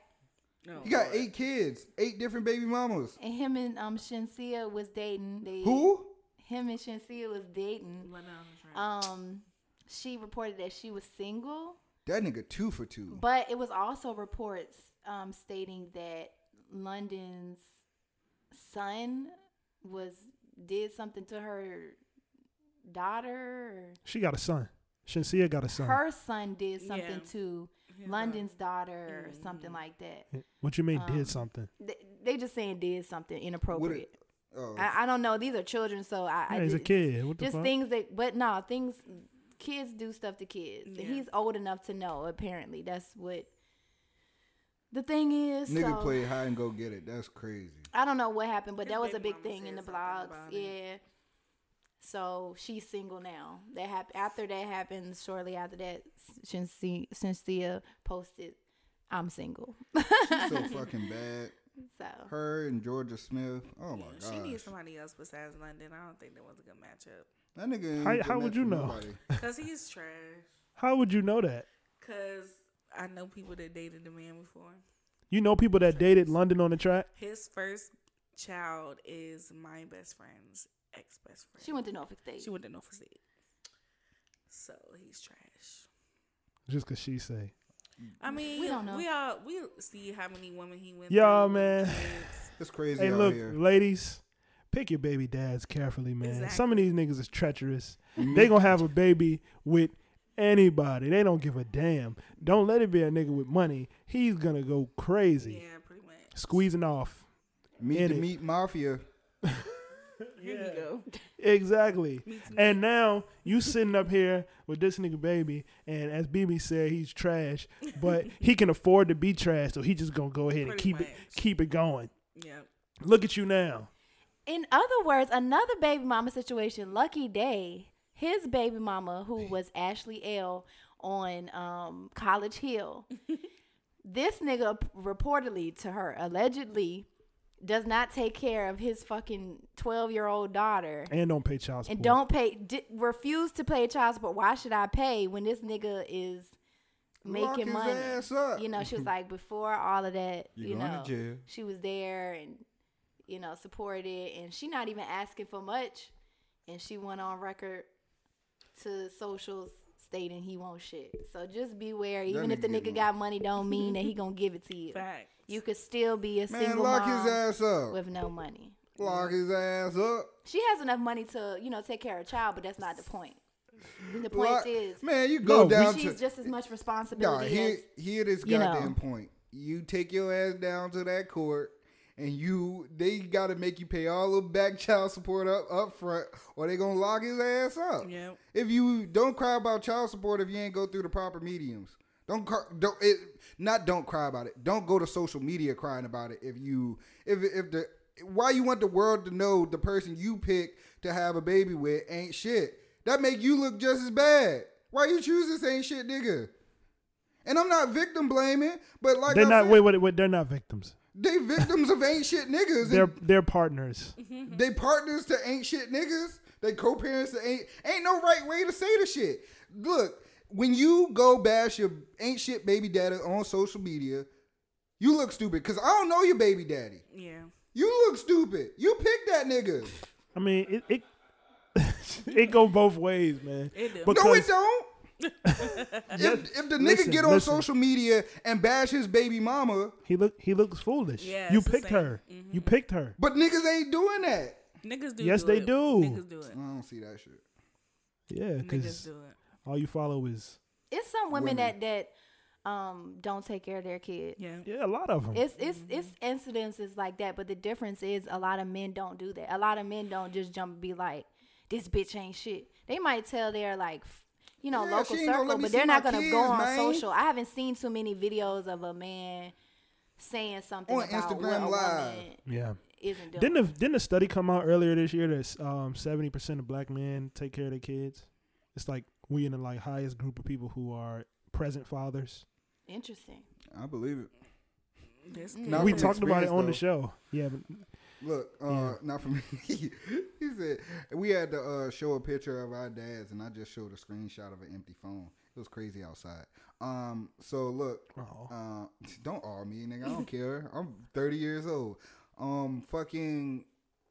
No, He got eight kids, eight different baby mamas. and him and um Shenseea was dating. They, Who? Him and Shenseea was dating. Went on the track. Um, she reported that she was single, That nigga two for two. but it was also reports um stating that London's son was did something to her daughter. Or She got a son. Shenseea got a son. her son did something Yeah. to His London's daughter or Mhm. something like that. What you mean Um, did something? They, they just saying did something inappropriate. Oh, I, I don't know. These are children, so I, I Yeah, he's a kid. What the Just fuck? things that, but no, things. Kids do stuff to kids, Yeah. he's old enough to know. Apparently, that's what the thing is. nigga so, play high and go get it. That's crazy. I don't know what happened, but His that was a big thing in the blogs. Yeah. it. Yeah. So she's single now. That hap- after that happened, shortly after that, Shenseea, Shenseea posted, "I'm single." She's so fucking bad. so Her and Georgia Smith. Oh my Yeah, she needs somebody else besides London. I don't think that was a good matchup. That nigga. ain't How- good how would you know? nobody. Cause he's trash. How would you know that? Cause I know people that dated the man before. You know people that dated London on the track. His first child is my best friend's ex best friend. she went to Norfolk State. She went to Norfolk State. So he's trash. Just cause she say. I mean, We don't know. We all we see how many women he went. Y'all, through, man. It's crazy Hey, out look, here. ladies, pick your baby dads carefully, man. Exactly. Some of these niggas is treacherous. Mm-hmm. They gonna have a baby with anybody. They don't give a damn. Don't let it be a nigga with money. He's gonna go crazy, Yeah, pretty much. squeezing off. Meet in the it. meat mafia. Here you go. Exactly. And now you sitting up here with this nigga baby, and as BB said, he's trash, but he can afford to be trash, so he just gonna go ahead and Pretty keep it keep it going. Yep. Look at you now. In other words, another baby mama situation, Lucky Daye, his baby mama, who was Ashley L on um, College Hill, this nigga reportedly to her, allegedly, does not take care of his fucking 12 year old daughter. And don't pay child support. And don't pay, di- refuse to pay child support. Why should I pay when this nigga is Lock making his money? ass up. You know, she was like, before all of that, You you going to know, jail. she was there and you know supported and she not even asking for much and she went on record to socials stating he won't shit so just beware even if the nigga nigga got money don't mean that he gonna give it to you Facts. you could still be a Man, single lock mom his ass up. with no money Lock his ass up. she has enough money to you know take care of a child but that's not the point the point Lock- is man, you go No, down she's to just as much Nah, responsibility hear, as hear this you know. goddamn point. You take your ass down to that court, and you they got to make you pay all the back child support up up front, or they gonna lock his ass up. Yep. If you don't cry about child support if you ain't go through the proper mediums. Don't cry, don't it, not don't cry about it. Don't go to social media crying about it. If you if if the why you want the world to know the person you pick to have a baby with ain't shit. That make you look just as bad. Why you choose this ain't shit nigga? And I'm not victim blaming, but like they're I not said, wait, wait, wait, they're not victims. They victims of ain't shit niggas. They're they're partners. Mm-hmm. they partners to ain't shit niggas. They co-parents to ain't ain't no right way to say the shit. Look, when you go bash your ain't shit baby daddy on social media, you look stupid because I don't know your baby daddy. Yeah. You look stupid. You picked that nigga. I mean, it it, it go both ways, man. It do. no, it don't. If, if the nigga Listen, get on listen. social media and bash his baby mama, he look he looks foolish. Yeah, you it's the picked same. her. You picked her. but niggas ain't doing that. Niggas do. Yes, do they it. do. Niggas do it. I don't see that shit. Yeah, because all you follow is it's some women, Women. that that um don't take care of their kids Yeah. yeah, a lot of them. It's it's it's incidences like that, but the difference is a lot of men don't do that. A lot of men don't just jump and be like, "This bitch ain't shit." They might tell their like, f- you know, Yeah, local she ain't gonna circle, but they're not gonna kids, go on man. social. I haven't seen too many videos of a man saying something On about Instagram what a Live. woman yeah. isn't doing. Didn't the, didn't a study come out earlier this year that um seventy percent of black men take care of their kids? It's like we in the like highest group of people who are present fathers. Interesting. I believe it. Not we talked about it experience, on the show. Yeah, but Look, uh, Yeah. not for me. he said we had to uh, show a picture of our dads, and I just showed a screenshot of an empty phone. It was crazy outside. Um, so look, uh, don't all me, nigga. I don't care. I'm 30 years old. Um, fucking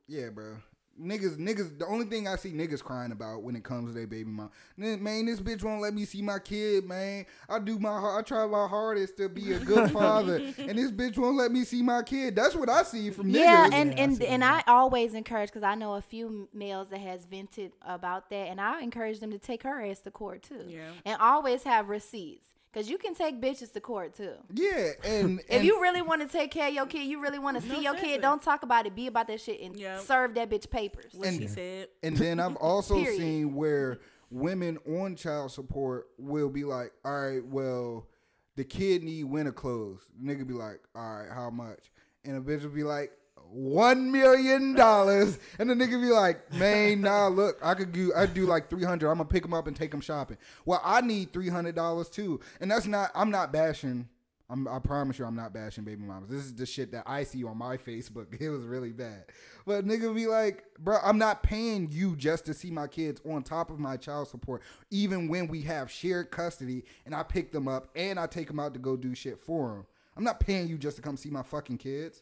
yeah, bro. Niggas, niggas. The only thing I see niggas crying about when it comes to their baby mom, man, man, this bitch won't let me see my kid, man. I do my, I try my hardest to be a good father, and this bitch won't let me see my kid. That's what I see from niggas. Yeah, and Yeah, I and see and. I always encourage because I know a few males that has vented about that, and I encourage them to take her ass to court too. Yeah. and always have receipts because you can take bitches to court too. Yeah, and, If and you really want to take care of your kid, you really want to see your kid. exactly. Don't talk about it. Be about that shit and Yep. serve that bitch papers. What And- she said. and then I've also seen where women on child support will be like, all right, well, the kid need winter clothes. The nigga be like, all right, how much? And a bitch will be like, one million dollars, and the nigga be like, "Man, nah, look, I could do, I do like three hundred. I'm gonna pick him up and take him shopping. Well, I need three hundred dollars too, and that's not. I'm not bashing. I'm, I promise you, I'm not bashing baby mamas. This is the shit that I see on my Facebook. It was really bad. But nigga be like, bro, I'm not paying you just to see my kids on top of my child support, even when we have shared custody and I pick them up and I take them out to go do shit for them. I'm not paying you just to come see my fucking kids.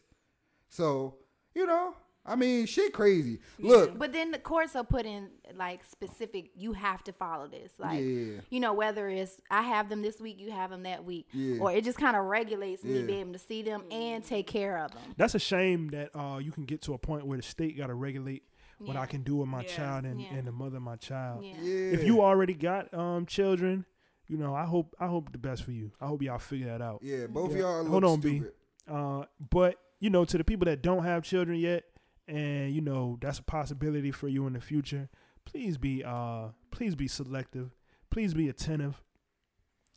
So, you know, I mean, shit crazy. Look, But then the courts are put in like specific. You have to follow this. Like Yeah. you know whether it's I have them this week, you have them that week, Yeah. or it just kind of regulates me being able to see them and take care of them. That's a shame that uh, you can get to a point where the state got to regulate what I can do with my Yeah. child and, Yeah. and the mother of my child. Yeah. yeah. If you already got um children, you know, I hope I hope the best for you. I hope y'all figure that out. yeah, both Yeah. of y'all Hold look on, B. Uh, but you know, to the people that don't have children yet, and you know that's a possibility for you in the future. Please be uh, please be selective. Please be attentive.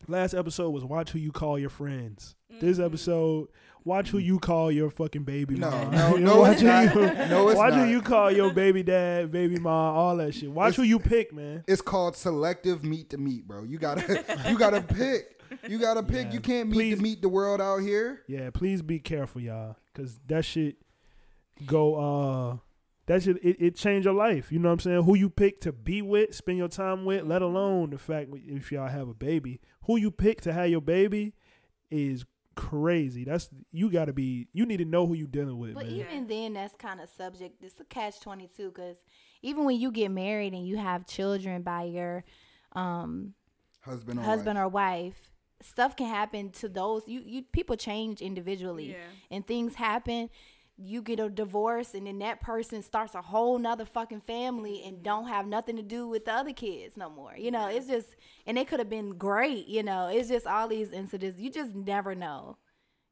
Last episode was watch who you call your friends. This Mhm. episode, watch who you call your fucking baby No, mom. no, You no, know, it's watch who not. you- No, it's watch who you call your baby dad, baby mom, all that shit. Watch It's- who you pick, man. It's called selective meet to meet, bro. You gotta, you gotta pick. You gotta pick. Yeah, You can't meet please. to meet the world out here. Yeah, please be careful, y'all, because that shit go. uh That shit it, it change your life. You know what I'm saying? Who you pick to be with, spend your time with, let alone the fact if y'all have a baby, who you pick to have your baby is crazy. That's you got to be. You need to know who you dealing with, But man. even then, that's kind of subject. It's a catch twenty two because even when you get married and you have children by your um, Husband or husband wife. or wife, stuff can happen to those. You you people change individually, Yeah. and things happen. You get a divorce, and then that person starts a whole nother fucking family and mm-hmm. don't have nothing to do with the other kids no more. You know, it's just, and it could have been great. You know, it's just all these incidents. You just never know.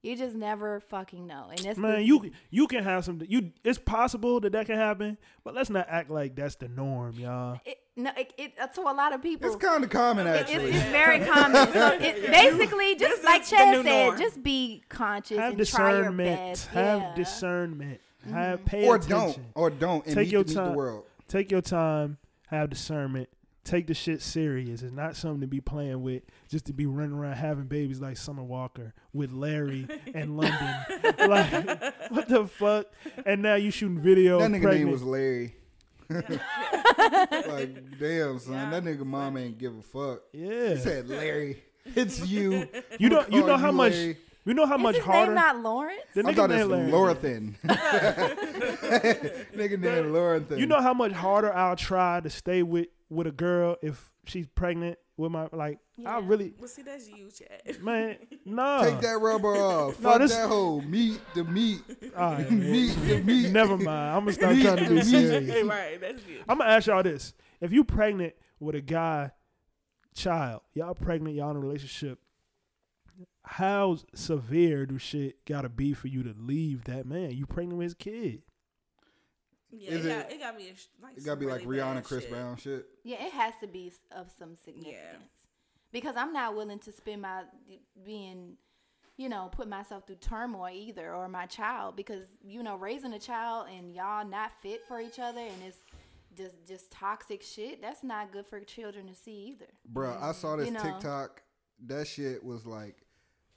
You just never fucking know. And that's Man, the, you you can have some. You it's possible that that can happen, but let's not act like that's the norm, y'all. it, no, it, it, uh, to a lot of people. It's kind of common It- it's, actually. it's very common. So it, basically, just is like the Chad said, norm. just be conscious Have and try your discernment. best. Have yeah. discernment. Have pay or attention. don't, or don't, and Take your time. the world. Take your time. Have discernment. Take the shit serious. It's not something to be playing with just to be running around having babies like Summer Walker with Larry and London. like what the fuck? And now you shooting video. That nigga pregnant. name was Larry. like, damn, son, that nigga mom ain't give a fuck. yeah. He said, Larry, it's you. You know. You know call how much. Larry. You know how Is much his harder. name not Lawrence? the I nigga thought it's named Larry. Lorathan. nigga named Lorathan. You know how much harder I'll try to stay with with a girl if she's pregnant with my like. I really Well, see, that's you, Chad. man. No. Take that rubber off. No, Fuck this- that hoe. Meat the meat. Ah, All right, meat the meat. Never mind. I'm gonna stop trying to be serious. Hey, right, that's you. I'm gonna ask y'all this: If you pregnant with a guy, child, y'all pregnant, y'all in a relationship, how severe do shit gotta be for you to leave that man? You pregnant with his kid? Yeah, Is it, it- got, it got me. Like, It gotta be like really Rihanna, Chris shit. Brown shit. Yeah, it has to be of some significance. yeah. Because I'm not willing to spend my being, you know, put myself through turmoil either, or my child, because you know, raising a child and y'all not fit for each other, and it's just just toxic shit. That's not good for children to see either. Bruh, I mm-hmm. saw this You know. TikTok. That shit was like,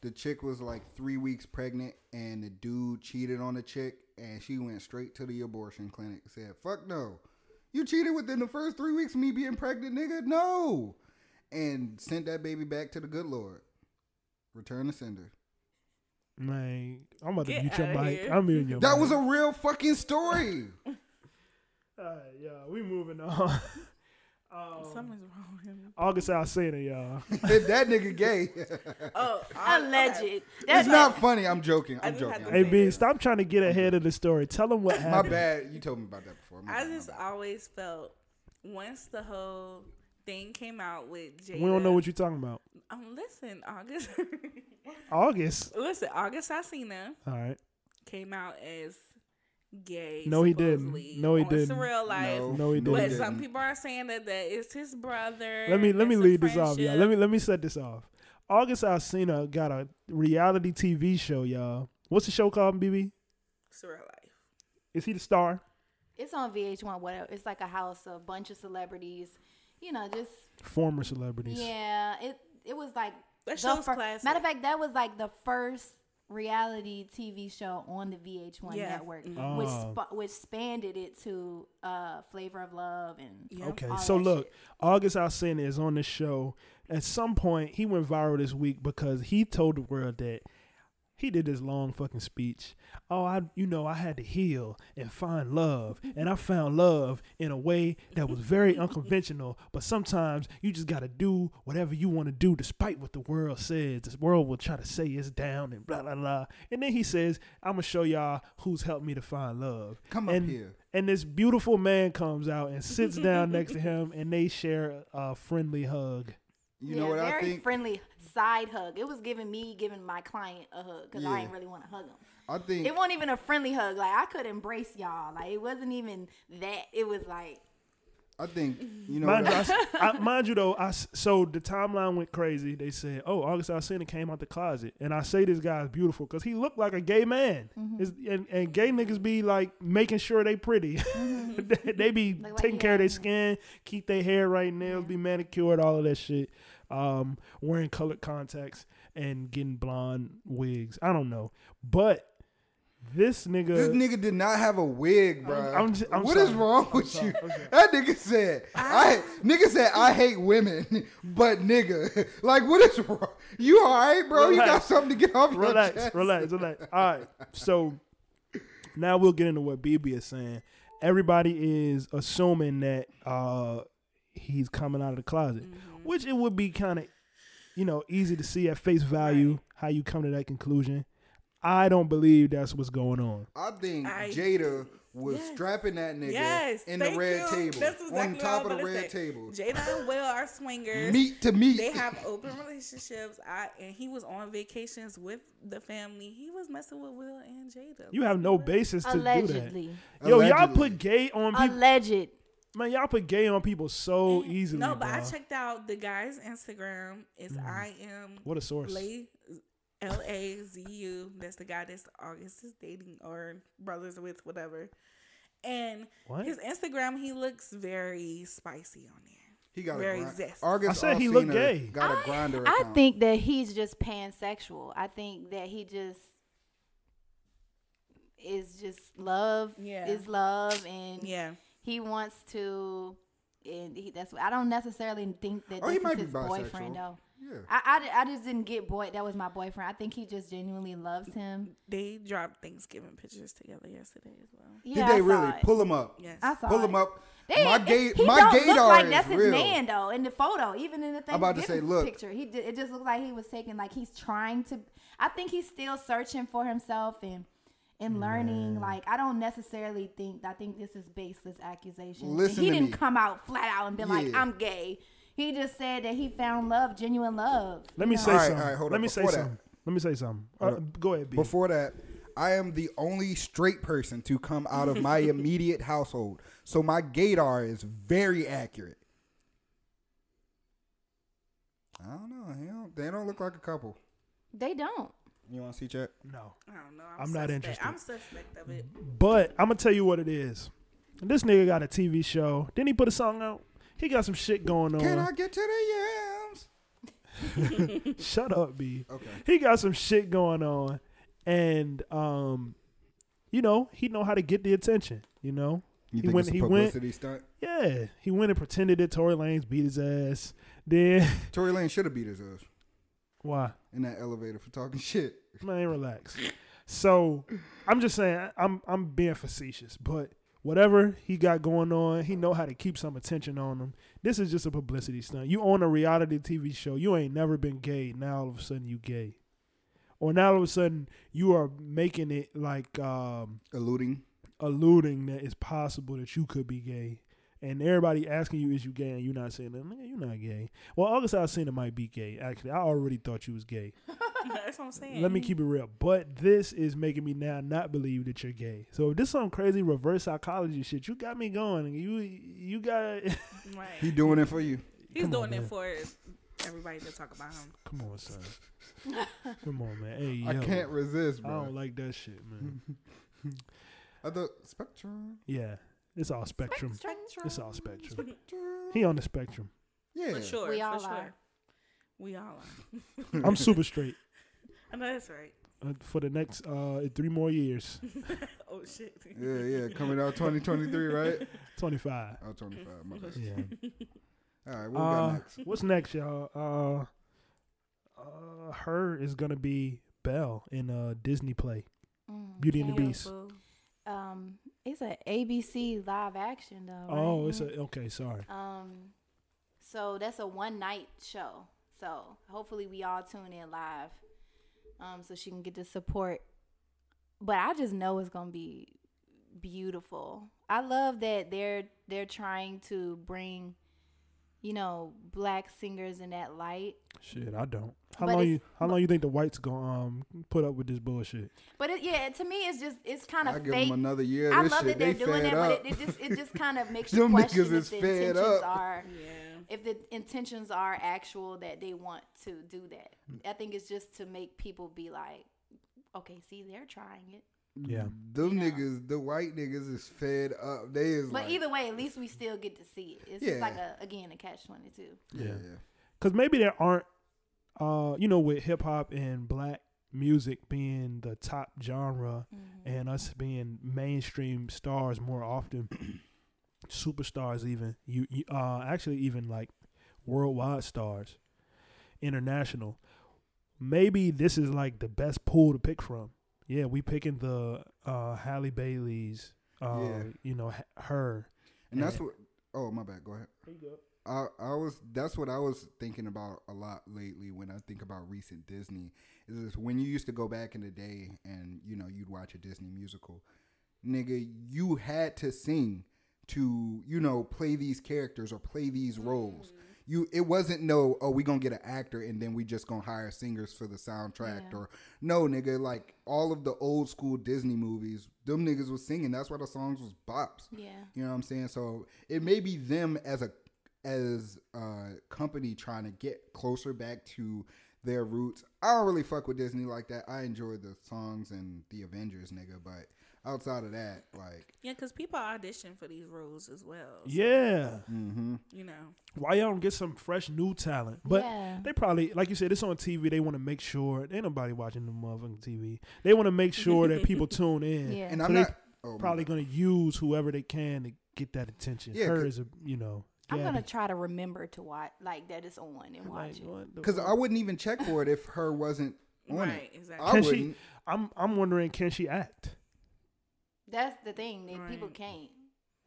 the chick was like three weeks pregnant, and the dude cheated on the chick, and she went straight to the abortion clinic. Said, "Fuck no, you cheated within the first three weeks of me being pregnant, nigga. No," and sent that baby back to the good Lord. Return the sender. Man, I'm about to Get mute your outta mic. here. I'm muting your That mic. was a real fucking story. All right, yeah, we moving on. um, Something's wrong with him. August Alsina, y'all. that nigga gay. Oh, I- Alleged. okay. That's it's not funny. I'm joking. I I'm joking. hey, B, stop trying to get ahead of the story. Tell them what happened. My happened. bad. You told me about that before. My I bad, just always felt once the whole thing came out with Jada. We don't know what you're talking about. Um, listen, August. August. listen, August Alsina All right. came out as gay. No, he didn't. No, he didn't. Surreal life. No, No, he no, But didn't. some people are saying that that is his brother. Let me let me That's a lead this off, y'all. Let me let me set this off. August Alsina got a reality TV show, y'all. What's the show called, BB? Surreal life. Is he the star? It's on VH1. Whatever. It's like a house, a bunch of celebrities. You know, just Former celebrities. yeah. It it was like That the show's fir- classic. Matter of fact, that was like the first reality TV show on the VH1 Yeah. network, Mhm. which Oh. sp- which expanded it to uh, Flavor of Love and Yeah. Okay, all so that look, shit. August Alsina is on this show. At some point, he went viral this week because he told the world that he did this long fucking speech. Oh, I, you know, I had to heal and find love, and I found love in a way that was very unconventional. But sometimes you just gotta do whatever you want to do, despite what the world says. The world will try to say it's down and blah blah blah. And then he says, "I'm gonna show y'all who's helped me to find love." Come up here. And this beautiful man comes out and sits down next to him, and they share a friendly hug. You yeah, know what very I think? Very friendly side hug. It was giving me giving my client a hug because Yeah. I ain't really want to hug him. I think It wasn't even a friendly hug. Like I could embrace y'all. Like it wasn't even that. It was like I think you know. Mind what you, I I- s- I- mind you though, I s- so the timeline went crazy. They said, "Oh, August Alsina came out the closet," and I say this guy's beautiful because he looked like a gay man. Mm-hmm. And, and gay niggas be like making sure they pretty. they, they be Like- like taking care of their skin, keep their hair right, nails be manicured, all of that shit. Um, wearing colored contacts and getting blonde wigs. I don't know, but this nigga. this nigga did not have a wig, bro. I'm j- I'm What is sorry. wrong I'm with sorry. you? Okay. That nigga said, I nigga said I hate women, but nigga, like what is wrong? You all right, bro? You got something to get off your relax, relax, relax. All right. So now we'll get into what BB is saying. Everybody is assuming that uh he's coming out of the closet, Mm-hmm. which it would be kind of, you know, easy to see at face value how you come to that conclusion. I don't believe that's what's going on. I think I- Jada was Yes. strapping that nigga Yes, in the red you. table, exactly on top of the red say. table. Jada and Will are swingers. meet to meet. They have open relationships. I and he was on vacations with the family. He was messing with Will and Jada. You have no basis to do that. Yo, y'all put gay on people. Alleged. Man, y'all put gay on people so easily. No, but I checked out the guy's Instagram. It's I am Mm. What a source. Lay L A Z U. That's the guy that's August is dating or brothers with, whatever. And What? his Instagram, he looks very spicy on there. He got very a grind. zesty. August I said he looked Alsina gay. Got a grinder. I think that he's just pansexual. I think that he just is just love Yeah. is love and Yeah. He wants to and he, that's I don't necessarily think that Oh, he this might is be his boyfriend bisexual. though. Yeah. I, I, I just didn't get boy that was my boyfriend. I think he just genuinely loves him. They dropped Thanksgiving pictures together yesterday as well. Yeah, Did they I really it. pull him up? Yes. I saw Pull it. him up. They, my it- gay, he my don't look like is that's his real. man though in the photo, even in the I'm about to Thanksgiving say, look. picture. He did, it just looked like he was taking like he's trying to. I think he's still searching for himself and and learning. Like I don't necessarily think. I think this is baseless accusation. Listen he to didn't me. come out flat out and be like, "I'm gay." He just said that he found love, genuine love. Let me know? say All right, something. all right, hold Let up. me say that- something. Let me say something. Uh, go ahead, B. Before that, I am the only straight person to come out of my immediate household, so my gaydar is very accurate. I don't know. They don't, they don't look like a couple. They don't. You want to see chat? no. I don't know. I'm not interested. I'm suspect of it. But I'm gonna tell you what it is. This nigga got a TV show. Didn't he put a song out? He got some shit going on. Can I get to the yams? Shut up, B. Okay. He got some shit going on, and um, you know he know how to get the attention. You know, You he think went. it's a He went. stunt? Yeah, he went and pretended that Tory Lanez beat his ass. Then Tory Lane should have beat his ass why? In that elevator for talking shit. Man, relax. So I'm just saying I'm I'm being facetious, but whatever he got going on, he know how to keep some attention on him. This is just a publicity stunt. You own a reality TV show. You ain't never been gay. Now all of a sudden you gay, or now all of a sudden you are making it like um, Alluding. alluding that it's possible that you could be gay. And everybody asking you, is you gay? And you're not saying that. Man, you're not gay. Well, August Alsina might be gay. Actually, I already thought you was gay. That's what I'm saying. Let me keep it real. But this is making me now not believe that you're gay. So if this some crazy reverse psychology shit, you got me going. You you got Right. He doing it for you. He's Come doing on, it man. for everybody to talk about him. Come on, son. Come on, man. Hey, I can't resist, I bro. don't like that shit, man. I thought Spectrum. yeah. It's all spectrum. Spectrum. It's all spectrum. He on the spectrum. Yeah. For sure. We all sure. are. We all are. I'm super straight I know that's right. uh, for the next uh, three more years. oh shit. Yeah, yeah. Coming out 2023, right? 25. Oh, 25. My bad. Yeah. All right, what we Uh, got next? What's next, y'all? Uh, uh, H.E.R. is gonna be Belle in a Disney play, Mm, Beauty and the can't. Beast. Um, it's an ABC live action though. Oh, it's a okay. Sorry. Um, so that's a one night show. So hopefully we all tune in live, um, so she can get the support. But I just know it's gonna be beautiful. I love that they're they're trying to bring, you know, black singers in that light. Shit, I don't. How But long you How long you think the whites gonna um put up with this bullshit? But it, yeah, to me, it's just it's kind of. I of give fake. them another year. I love shit, that they're they doing fed that, up. but it, it just it just kind of makes you Them question if is the intentions up. are Yeah. if the intentions are actual that they want to do that. I think it's just to make people be like, okay, see, they're trying it. Yeah. Them niggas, the white niggas is fed up. They is But like, either way, at least we still get to see it. It's Yeah. just like a again a catch twenty two. yeah, Yeah. yeah. Because maybe there aren't, uh, you know, with hip hop and black music being the top genre Mm-hmm. and us being mainstream stars more often, superstars even you, you uh actually even like worldwide stars, international. Maybe this is like the best pool to pick from. Yeah, we picking the uh Halle Bailey's, uh, Yeah. you know, her. And that's what. Oh my bad. Go ahead. I I was that's what I was thinking about a lot lately when I think about recent Disney is this when you used to go back in the day and you know you'd watch a Disney musical, nigga, you had to sing to you know play these characters or play these roles. You it wasn't no oh we gonna get an actor and then we just gonna hire singers for the soundtrack Yeah. or no nigga like all of the old school Disney movies them niggas was singing that's why the songs was bops. Yeah. You know what I'm saying? So it may be them as a as a company trying to get closer back to their roots. I don't really fuck with Disney like that. I enjoy the songs and the Avengers, nigga, but outside of that, like, Yeah, because people audition for these roles as well. so, Yeah. mm-hmm. You know. why y'all don't get some fresh new talent? But Yeah. they probably, like you said, it's on TV. They want to make sure ain't nobody watching the motherfucking TV. They want to make sure that people tune in. Yeah. and So I'm they not oh, probably gonna use whoever they can to get that attention. Yeah, Her 'cause- is a, you know, I'm gonna try to remember to watch like that it's on and watch Like, it. because? I wouldn't even check for it if her wasn't on Right, it. exactly. I Can wouldn't. I'm I'm wondering, can she act? That's the thing that people can't.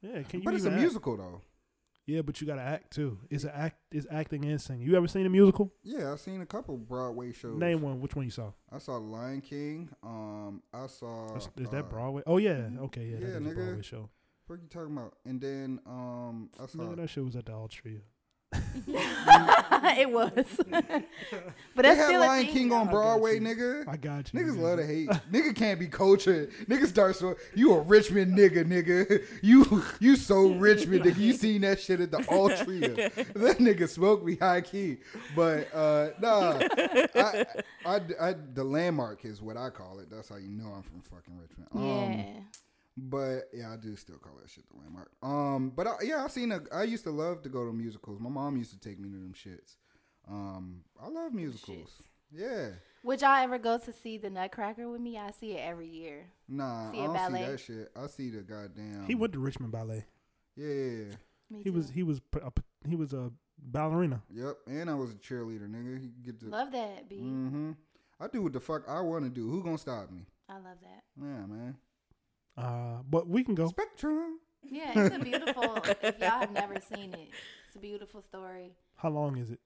Yeah, can you? but it's a act? musical though. Yeah, but you gotta act too. It's a act. It's acting and singing. You ever seen a musical? Yeah, I've seen a couple Broadway shows. Name one. Which one you saw? I saw Lion King. Um, I saw. Is, is uh, that Broadway? Oh yeah. Okay, yeah, yeah, that is a nigga. Broadway show. What are you talking about? And then um, I saw. Nigga, that show was at the Altria. it was. but they that's had still a Lion thing, King on Broadway, you. nigga. I got you. Niggas nigga. love to hate. nigga can't be cultured. Niggas start so you a Richmond nigga, nigga. You you so Richmond nigga. You seen that shit at the Altria. that nigga smoked me high key. But uh nah. I, I, I, the landmark is what I call it. That's how you know I'm from fucking Richmond. Um, Yeah. But yeah, I do still call that shit the landmark. Um, but I, yeah, I seen a. I used to love to go to musicals. My mom used to take me to them shits. Um, I love musicals. Yeah, Would y'all ever go to see the Nutcracker with me? I see it every year. nah, See I a don't ballet? see that shit. I see the goddamn. He went to Richmond Ballet. Yeah, yeah, yeah. Me He was he was p- a, p- he was a ballerina. yep. And I was a cheerleader, nigga. He get to. love that, B. I Mm-hmm. I do what the fuck I want to do. Who gonna stop me? I love that. Yeah, man. Uh, but we can go. Spectrum. Yeah, it's a beautiful. if y'all have never seen it, it's a beautiful story. How long is it?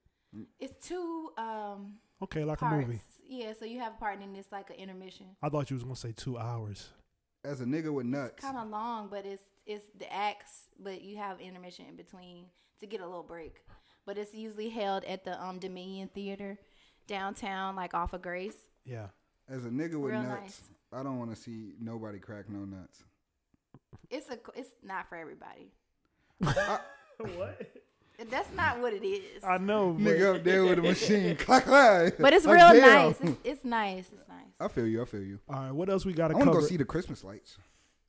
It's two um Okay, like parts. a movie. Yeah, so you have a part and then it's like an intermission. I thought you was gonna say two hours. As a nigga with nuts. Kind of long, but it's it's the acts, but you have intermission in between to get a little break. But it's usually held at the um Dominion Theater downtown, like off of Grace. Yeah. As a nigga with Real nuts, nice. I don't want to see nobody crack no nuts. It's a it's not for everybody. what? That's not what it is. I know. but- Nigga up there with a machine. clack, clack. But it's Like, real damn. nice. It's, it's nice. It's nice. I feel you. I feel you. All right, what else we got to I want to go see the Christmas lights.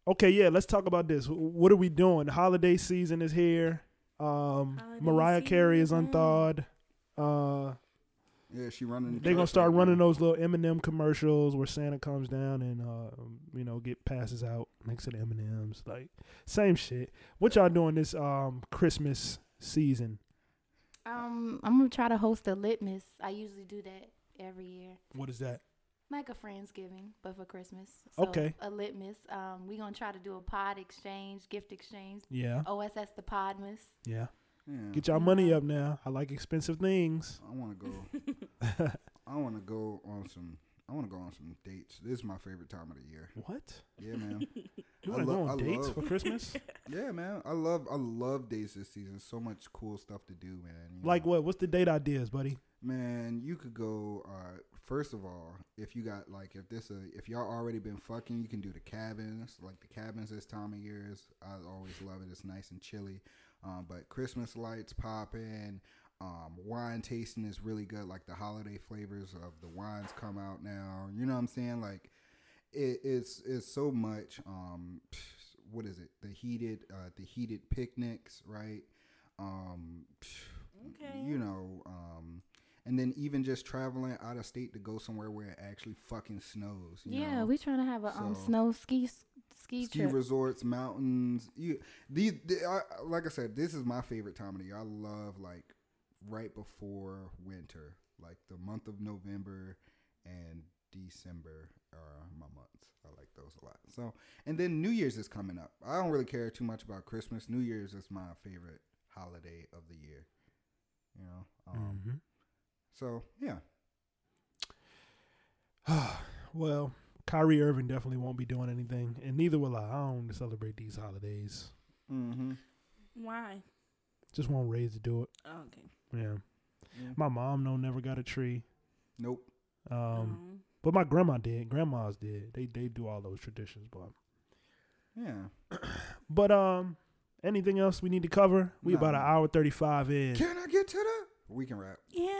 Okay, yeah, let's talk about this. What are we doing? The holiday season is here. Um, Holiday Mariah Carey is unthawed. Uh, Yeah, she running. the they're gonna start running those little M&M commercials where Santa comes down and uh, you know, get passes out next to the M&Ms. Like same shit. What y'all doing this um Christmas season? Um, I'm gonna try to host a Litmas. I usually do that every year. What is that? Like a Friendsgiving, but for Christmas. So Okay. A Litmas. Um, we gonna try to do a pod exchange, gift exchange. Yeah. OSS the Podmas. Yeah. Yeah. Get y'all money up now. I like expensive things. I want to go. I want to go on some. I want to go on some dates. This is my favorite time of the year. What? Yeah, man. You I want to lo- go on I dates love- for Christmas? Yeah, man. I love I love dates this season. So much cool stuff to do, man. like know. what? What's the date ideas, buddy? Man, you could go. Uh, first of all, if you got like if this uh, if y'all already been fucking, you can do the cabins. Like the cabins this time of year is I always love it. It's nice and chilly. Um, but Christmas lights popping. Um, wine tasting is really good. Like the holiday flavors of the wines come out now. You know what I'm saying? Like it, it's it's so much. Um, what is it? The heated uh, the heated picnics, right? Um, Okay. you know, um, and then even just traveling out of state to go somewhere where it actually fucking snows. you Yeah, know? we trying to have a um snow ski ski, ski trip. resorts, mountains. You these, the- I, like I said, this is my favorite time of the year. I love like right before winter, like the month of November and December are my months. I like those a lot. So, and then New Year's is coming up. I don't really care too much about Christmas. New Year's is my favorite holiday of the year. You know. Um, Mhm. So yeah. well, Kyrie Irving definitely won't be doing anything, and neither will I. I don't celebrate these holidays. Mm-hmm. Why? Just won't raise to do it. Oh, okay. Yeah. Yeah. My mom no never got a tree. Nope. Um, Um, but my grandma did. Grandmas did. They they do all those traditions, but Yeah. but um, anything else we need to cover? We Nah. about an hour thirty five in. Can I get to the? We can wrap. Yams.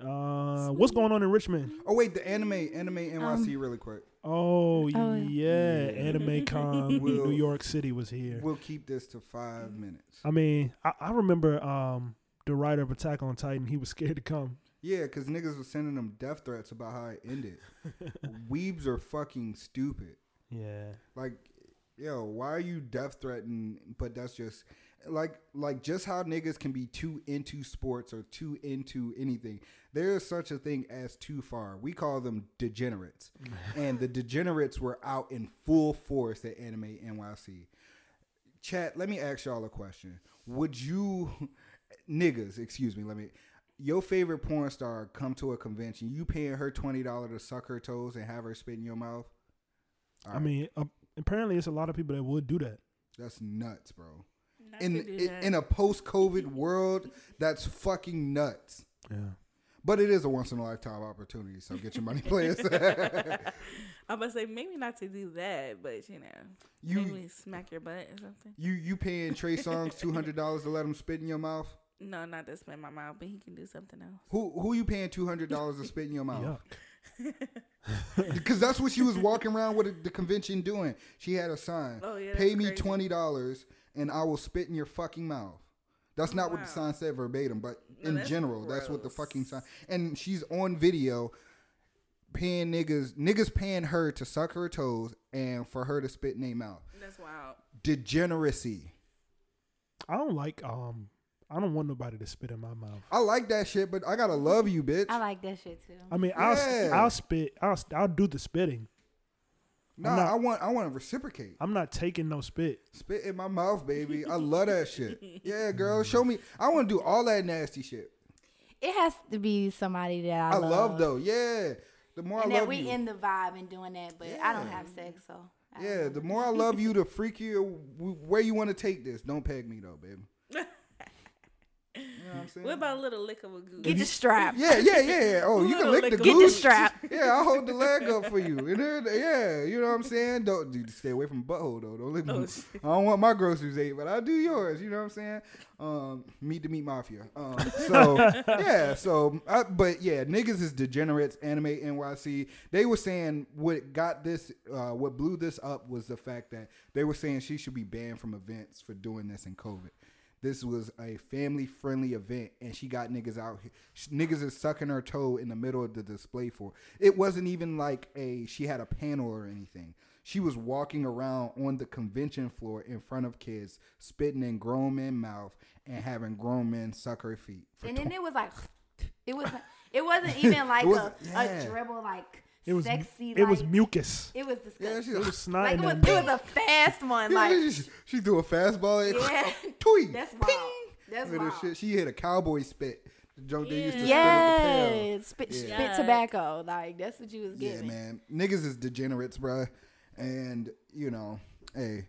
Uh, what's going on in Richmond? Oh wait, the anime anime NYC really quick. Oh, Oh, yeah, Yeah. Anime Con We'll- New York City was here. We'll keep this to five minutes. I mean, I, I remember um the writer of Attack on Titan. He was scared to come. Yeah, because niggas was sending them death threats about how it ended. Weebs are fucking stupid. Yeah. Like, yo, why are you death threatening? But that's just like like just how niggas can be too into sports or too into anything. There is such a thing as too far. We call them degenerates, and the degenerates were out in full force at Anime NYC. Chat, let me ask y'all a question. Would you niggas, excuse me, let me your favorite porn star come to a convention, you paying her twenty dollars to suck her toes and have her spit in your mouth? I mean, uh, apparently it's a lot of people that would do that. That's nuts, bro. Not In in, in a post COVID world, that's fucking nuts. Yeah. But it is a once in a lifetime opportunity, so get your money, players. I'm gonna say maybe not to do that, but you know, You- maybe smack your butt or something. you you paying Trey Songz two hundred dollars to let him spit in your mouth? No, not to spit in my mouth, but he can do something else. Who who you paying two hundred dollars to spit in your mouth? Because that's what she was walking around with at the convention doing. She had a sign. Oh, yeah, Pay me crazy. twenty dollars and I will spit in your fucking mouth. That's not what the Wow. sign said verbatim, but No, in that's general, that's what the fucking sign. And she's on video paying niggas niggas paying her to suck her toes and for her to spit in their mouth. That's wild. Degeneracy. I don't like um. I don't want nobody to spit in my mouth. I like that shit, but I gotta love you, bitch. I like that shit too. I mean, I'll I'll spit. I'll I'll do the spitting. Nah, not- I want I want to reciprocate. I'm not taking no spit. Spit in my mouth, baby. I love that shit. Yeah, girl, show me. I want to do all that nasty shit. It has to be somebody that I, I love though. Yeah, the more and I that love we you. in the vibe and doing that, but I don't have sex, so I Yeah, the more I love you, the freakier w- where you want to take this. Don't peg me though, baby. You know what I'm saying? What about a little lick of a goose? get the strap. Yeah, yeah, yeah. yeah. Oh, you can Little lick the lick of Get the goose. strap. Yeah, I'll hold the leg up for you. And then, yeah, you know what I'm saying? Don't dude, stay away from butthole though. Don't lick Oh, me. shit. I don't want my groceries ate, but I do yours. You know what I'm saying? Um, meet the meat mafia. Um, so yeah, so I, but yeah, niggas is degenerates. Anime NYC. They were saying what got this, uh, what blew this up was the fact that they were saying she should be banned from events for doing this in COVID. This was a family friendly event, and she got niggas out here. Niggas is sucking her toe in the middle of the display for. It wasn't even like a she had a panel or anything. She was walking around on the convention floor in front of kids, spitting in grown men mouth and having grown men suck her feet. And then tw- it was like, it was, It wasn't even like was- a, yeah. a dribble like It was sexy. it was mucus. It was Yeah, disgusting. she, It was snot like it was, it was a fast one. Like she, she threw a fastball. At, yeah, tweet. that's wild. That's Look wild. shit. She hit a cowboy spit. The joke they used to spit at the pail. Yeah, spit, Yeah. spit tobacco. Like that's what you was Yeah, getting. man. Niggas is degenerates, bruh. And, you know, hey,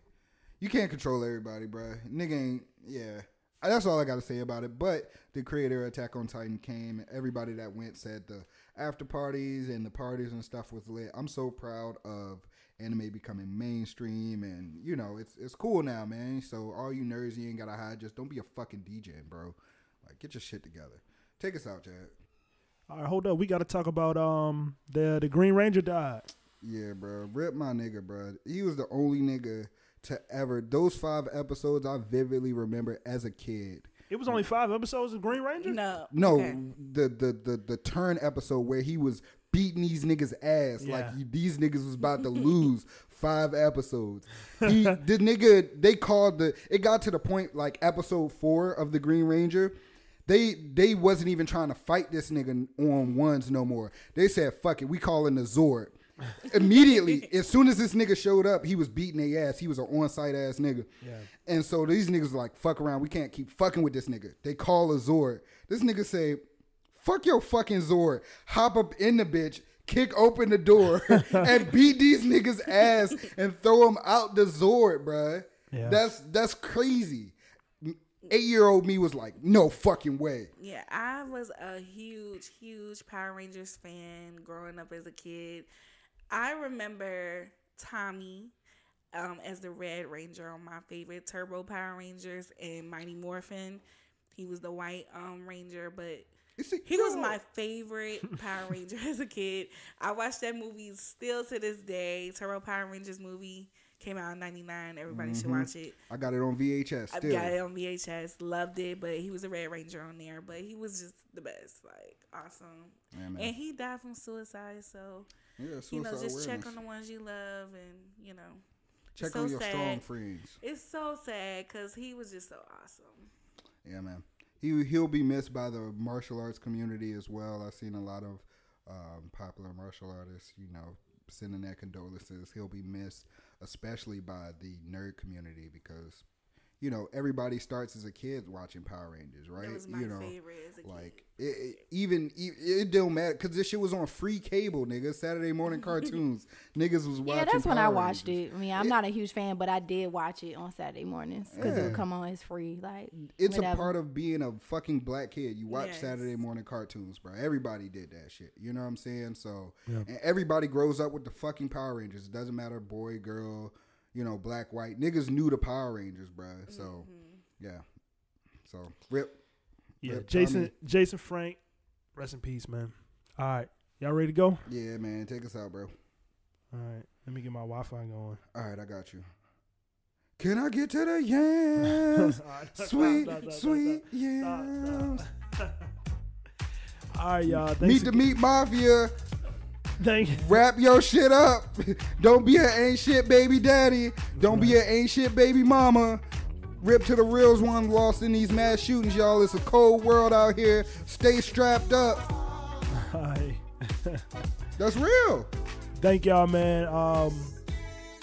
you can't control everybody, bruh. Nigga ain't, yeah. That's all I got to say about it. But the creator of Attack on Titan came. Everybody that went said the after parties and the parties and stuff was lit. I'm so proud of anime becoming mainstream. And, you know, it's it's cool now, man. So all you nerds, you ain't got to hide. Just don't be a fucking DJ, bro. Like, get your shit together. Take us out, Chad. All right, hold up. We got to talk about um the the Green Ranger died. Yeah, bro. Rip my nigga, bro. He was the only nigga to ever. Those five episodes I vividly remember as a kid. It was only five episodes of Green Ranger. No. No, Okay. the, the the the turn episode where he was beating these niggas ass like he, these niggas was about to lose five episodes. He the nigga they called the it got to the point like episode four of the Green Ranger. They they wasn't even trying to fight this nigga on ones no more. They said fuck it, we calling the Zord. Immediately, as soon as this nigga showed up, he was beating their ass. He was an on-site ass nigga. Yeah. And so these niggas was like, fuck around. We can't keep fucking with this nigga. They call a Zord. This nigga say, fuck your fucking Zord. Hop up in the bitch, kick open the door, and beat these niggas ass and throw them out the Zord, bruh. Yeah. That's that's crazy. Eight year old me was like, no fucking way. Yeah, I was a huge, huge Power Rangers fan growing up as a kid. I remember Tommy um, as the Red Ranger on my favorite Turbo Power Rangers and Mighty Morphin. He was the White um, Ranger, but he was my favorite Power Ranger as a kid. I watched that movie still to this day. Turbo Power Rangers movie came out in '99. Everybody should Mhm. watch it. I got it on VHS I got it on VHS. Loved it, but he was a Red Ranger on there. But he was just the best, like awesome. Yeah, and he died from suicide, so Yeah, you know, just check on the ones you love, and you know, Check so on your sad. strong friends. It's so sad because he was just so awesome. Yeah, man. He he'll be missed by the martial arts community as well. I've seen a lot of um, popular martial artists, you know, sending their condolences. He'll be missed, especially by the nerd community because, you know, everybody starts as a kid watching Power Rangers, right? was my you know, favorite as a like it, it, even it, it don't matter because this shit was on free cable, nigga. Saturday morning cartoons, niggas was watching. Yeah, that's when I watched Rangers. it. I mean, I'm not a huge fan, but I did watch it on Saturday mornings because it would come on as free. Like It's a part of being a fucking black kid. You watch Yes. Saturday morning cartoons, bro. Everybody did that shit. You know what I'm saying? So, Yeah. and everybody grows up with the fucking Power Rangers. It doesn't matter boy, girl, you know, black, white. Niggas knew the Power Rangers, bro. So, Mm-hmm. yeah. So, rip. Yeah, Rip Jason Tommy. Jason Frank, rest in peace, man. All right, y'all ready to go? Yeah, man. Take us out, bro. All right, let me get my Wi-Fi going. All right, I got you. Can I get to the yams? sweet, Stop, stop, stop, sweet yams. All right, y'all. Thanks Meet the again. Meat Mafia. Thank you. Wrap your shit up. Don't be an ain't shit baby daddy. Don't be an ain't shit baby mama. Rip to the reals one lost in these mass shootings, y'all. It's a cold world out here. Stay strapped up. Right. That's real. Thank y'all, man. Um,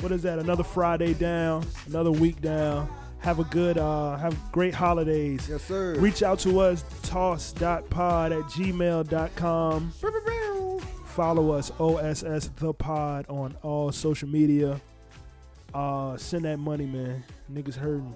what is that? Another Friday down, another week down. Have a good, uh, have great holidays. Yes, sir. Reach out to us, toss.pod at gmail.com. Follow us, OSS The Pod, on all social media. Uh, send that money, man. Niggas hurting.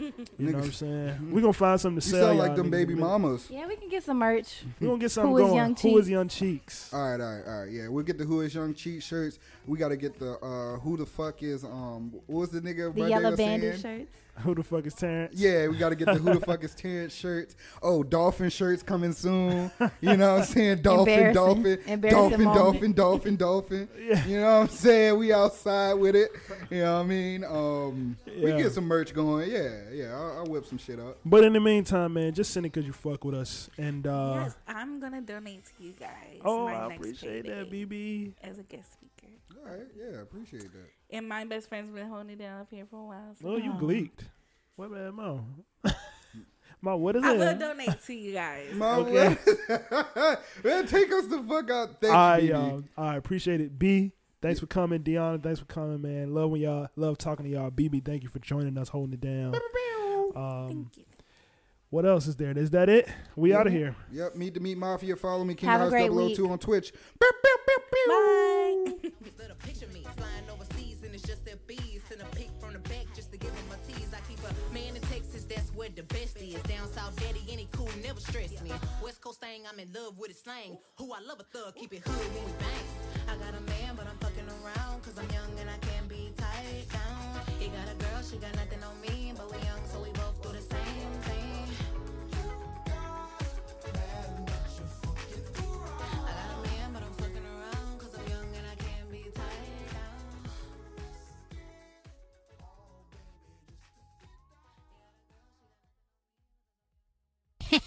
You know what I'm saying? We're going to find something to You sell. sound like y'all them niggas baby in a minute. mamas. Yeah, we can get some merch. We're going to get something Who is going. Young Who is Cheeks? Young Cheeks? All right, all right, all right. Yeah, we'll get the Who is Young Cheat shirts. We got to get the uh, Who the fuck is, um, what was the nigga? The yellow was bandit saying? shirts. Who the fuck is Terrence? Yeah, we got to get the Who the fuck is Terrence shirts. Oh, dolphin shirts coming soon. You know what I'm saying? Dolphin, Embarrassing. dolphin, Embarrassing dolphin, moment. dolphin, dolphin, dolphin. You know what I'm saying? We outside with it. You know what I mean? Um, we get some merch going. Yeah, yeah. I'll, I'll whip some shit up. But in the meantime, man, just send it because you fuck with us. And, uh, yes, I'm gonna donate to you guys. oh, my I next appreciate that, BB. As a guest speaker. All right, yeah, appreciate that. And my best friend's been holding it down up here for a while. So Oh, you gleeked. What bad mo? Ma, what is I it? I will donate to you guys. Mom, Okay. man, take us the fuck out. Thank I you, um, I appreciate it. B, thanks for coming. Deanna, thanks for coming, man. Love when y'all love talking to y'all. BB, thank you for joining us, holding it down. Um, thank you. what else is there? Is that it? We out of here. Yep, Meet the Meat Mafia. Follow me, King Have a House great 002 week. on Twitch. Bye. It's just their bees. Send a pic from the back just to give them a tease. I keep a man in Texas, that's where the best is. Down south, daddy, any cool, never stress me. West Coast thing, I'm in love with his slang. Who I love a thug, keep it hood when we bang. I got a man, but I'm fucking around. Cause I'm young and I can't be tied down. He got a girl, she got nothing on me. But we young, so we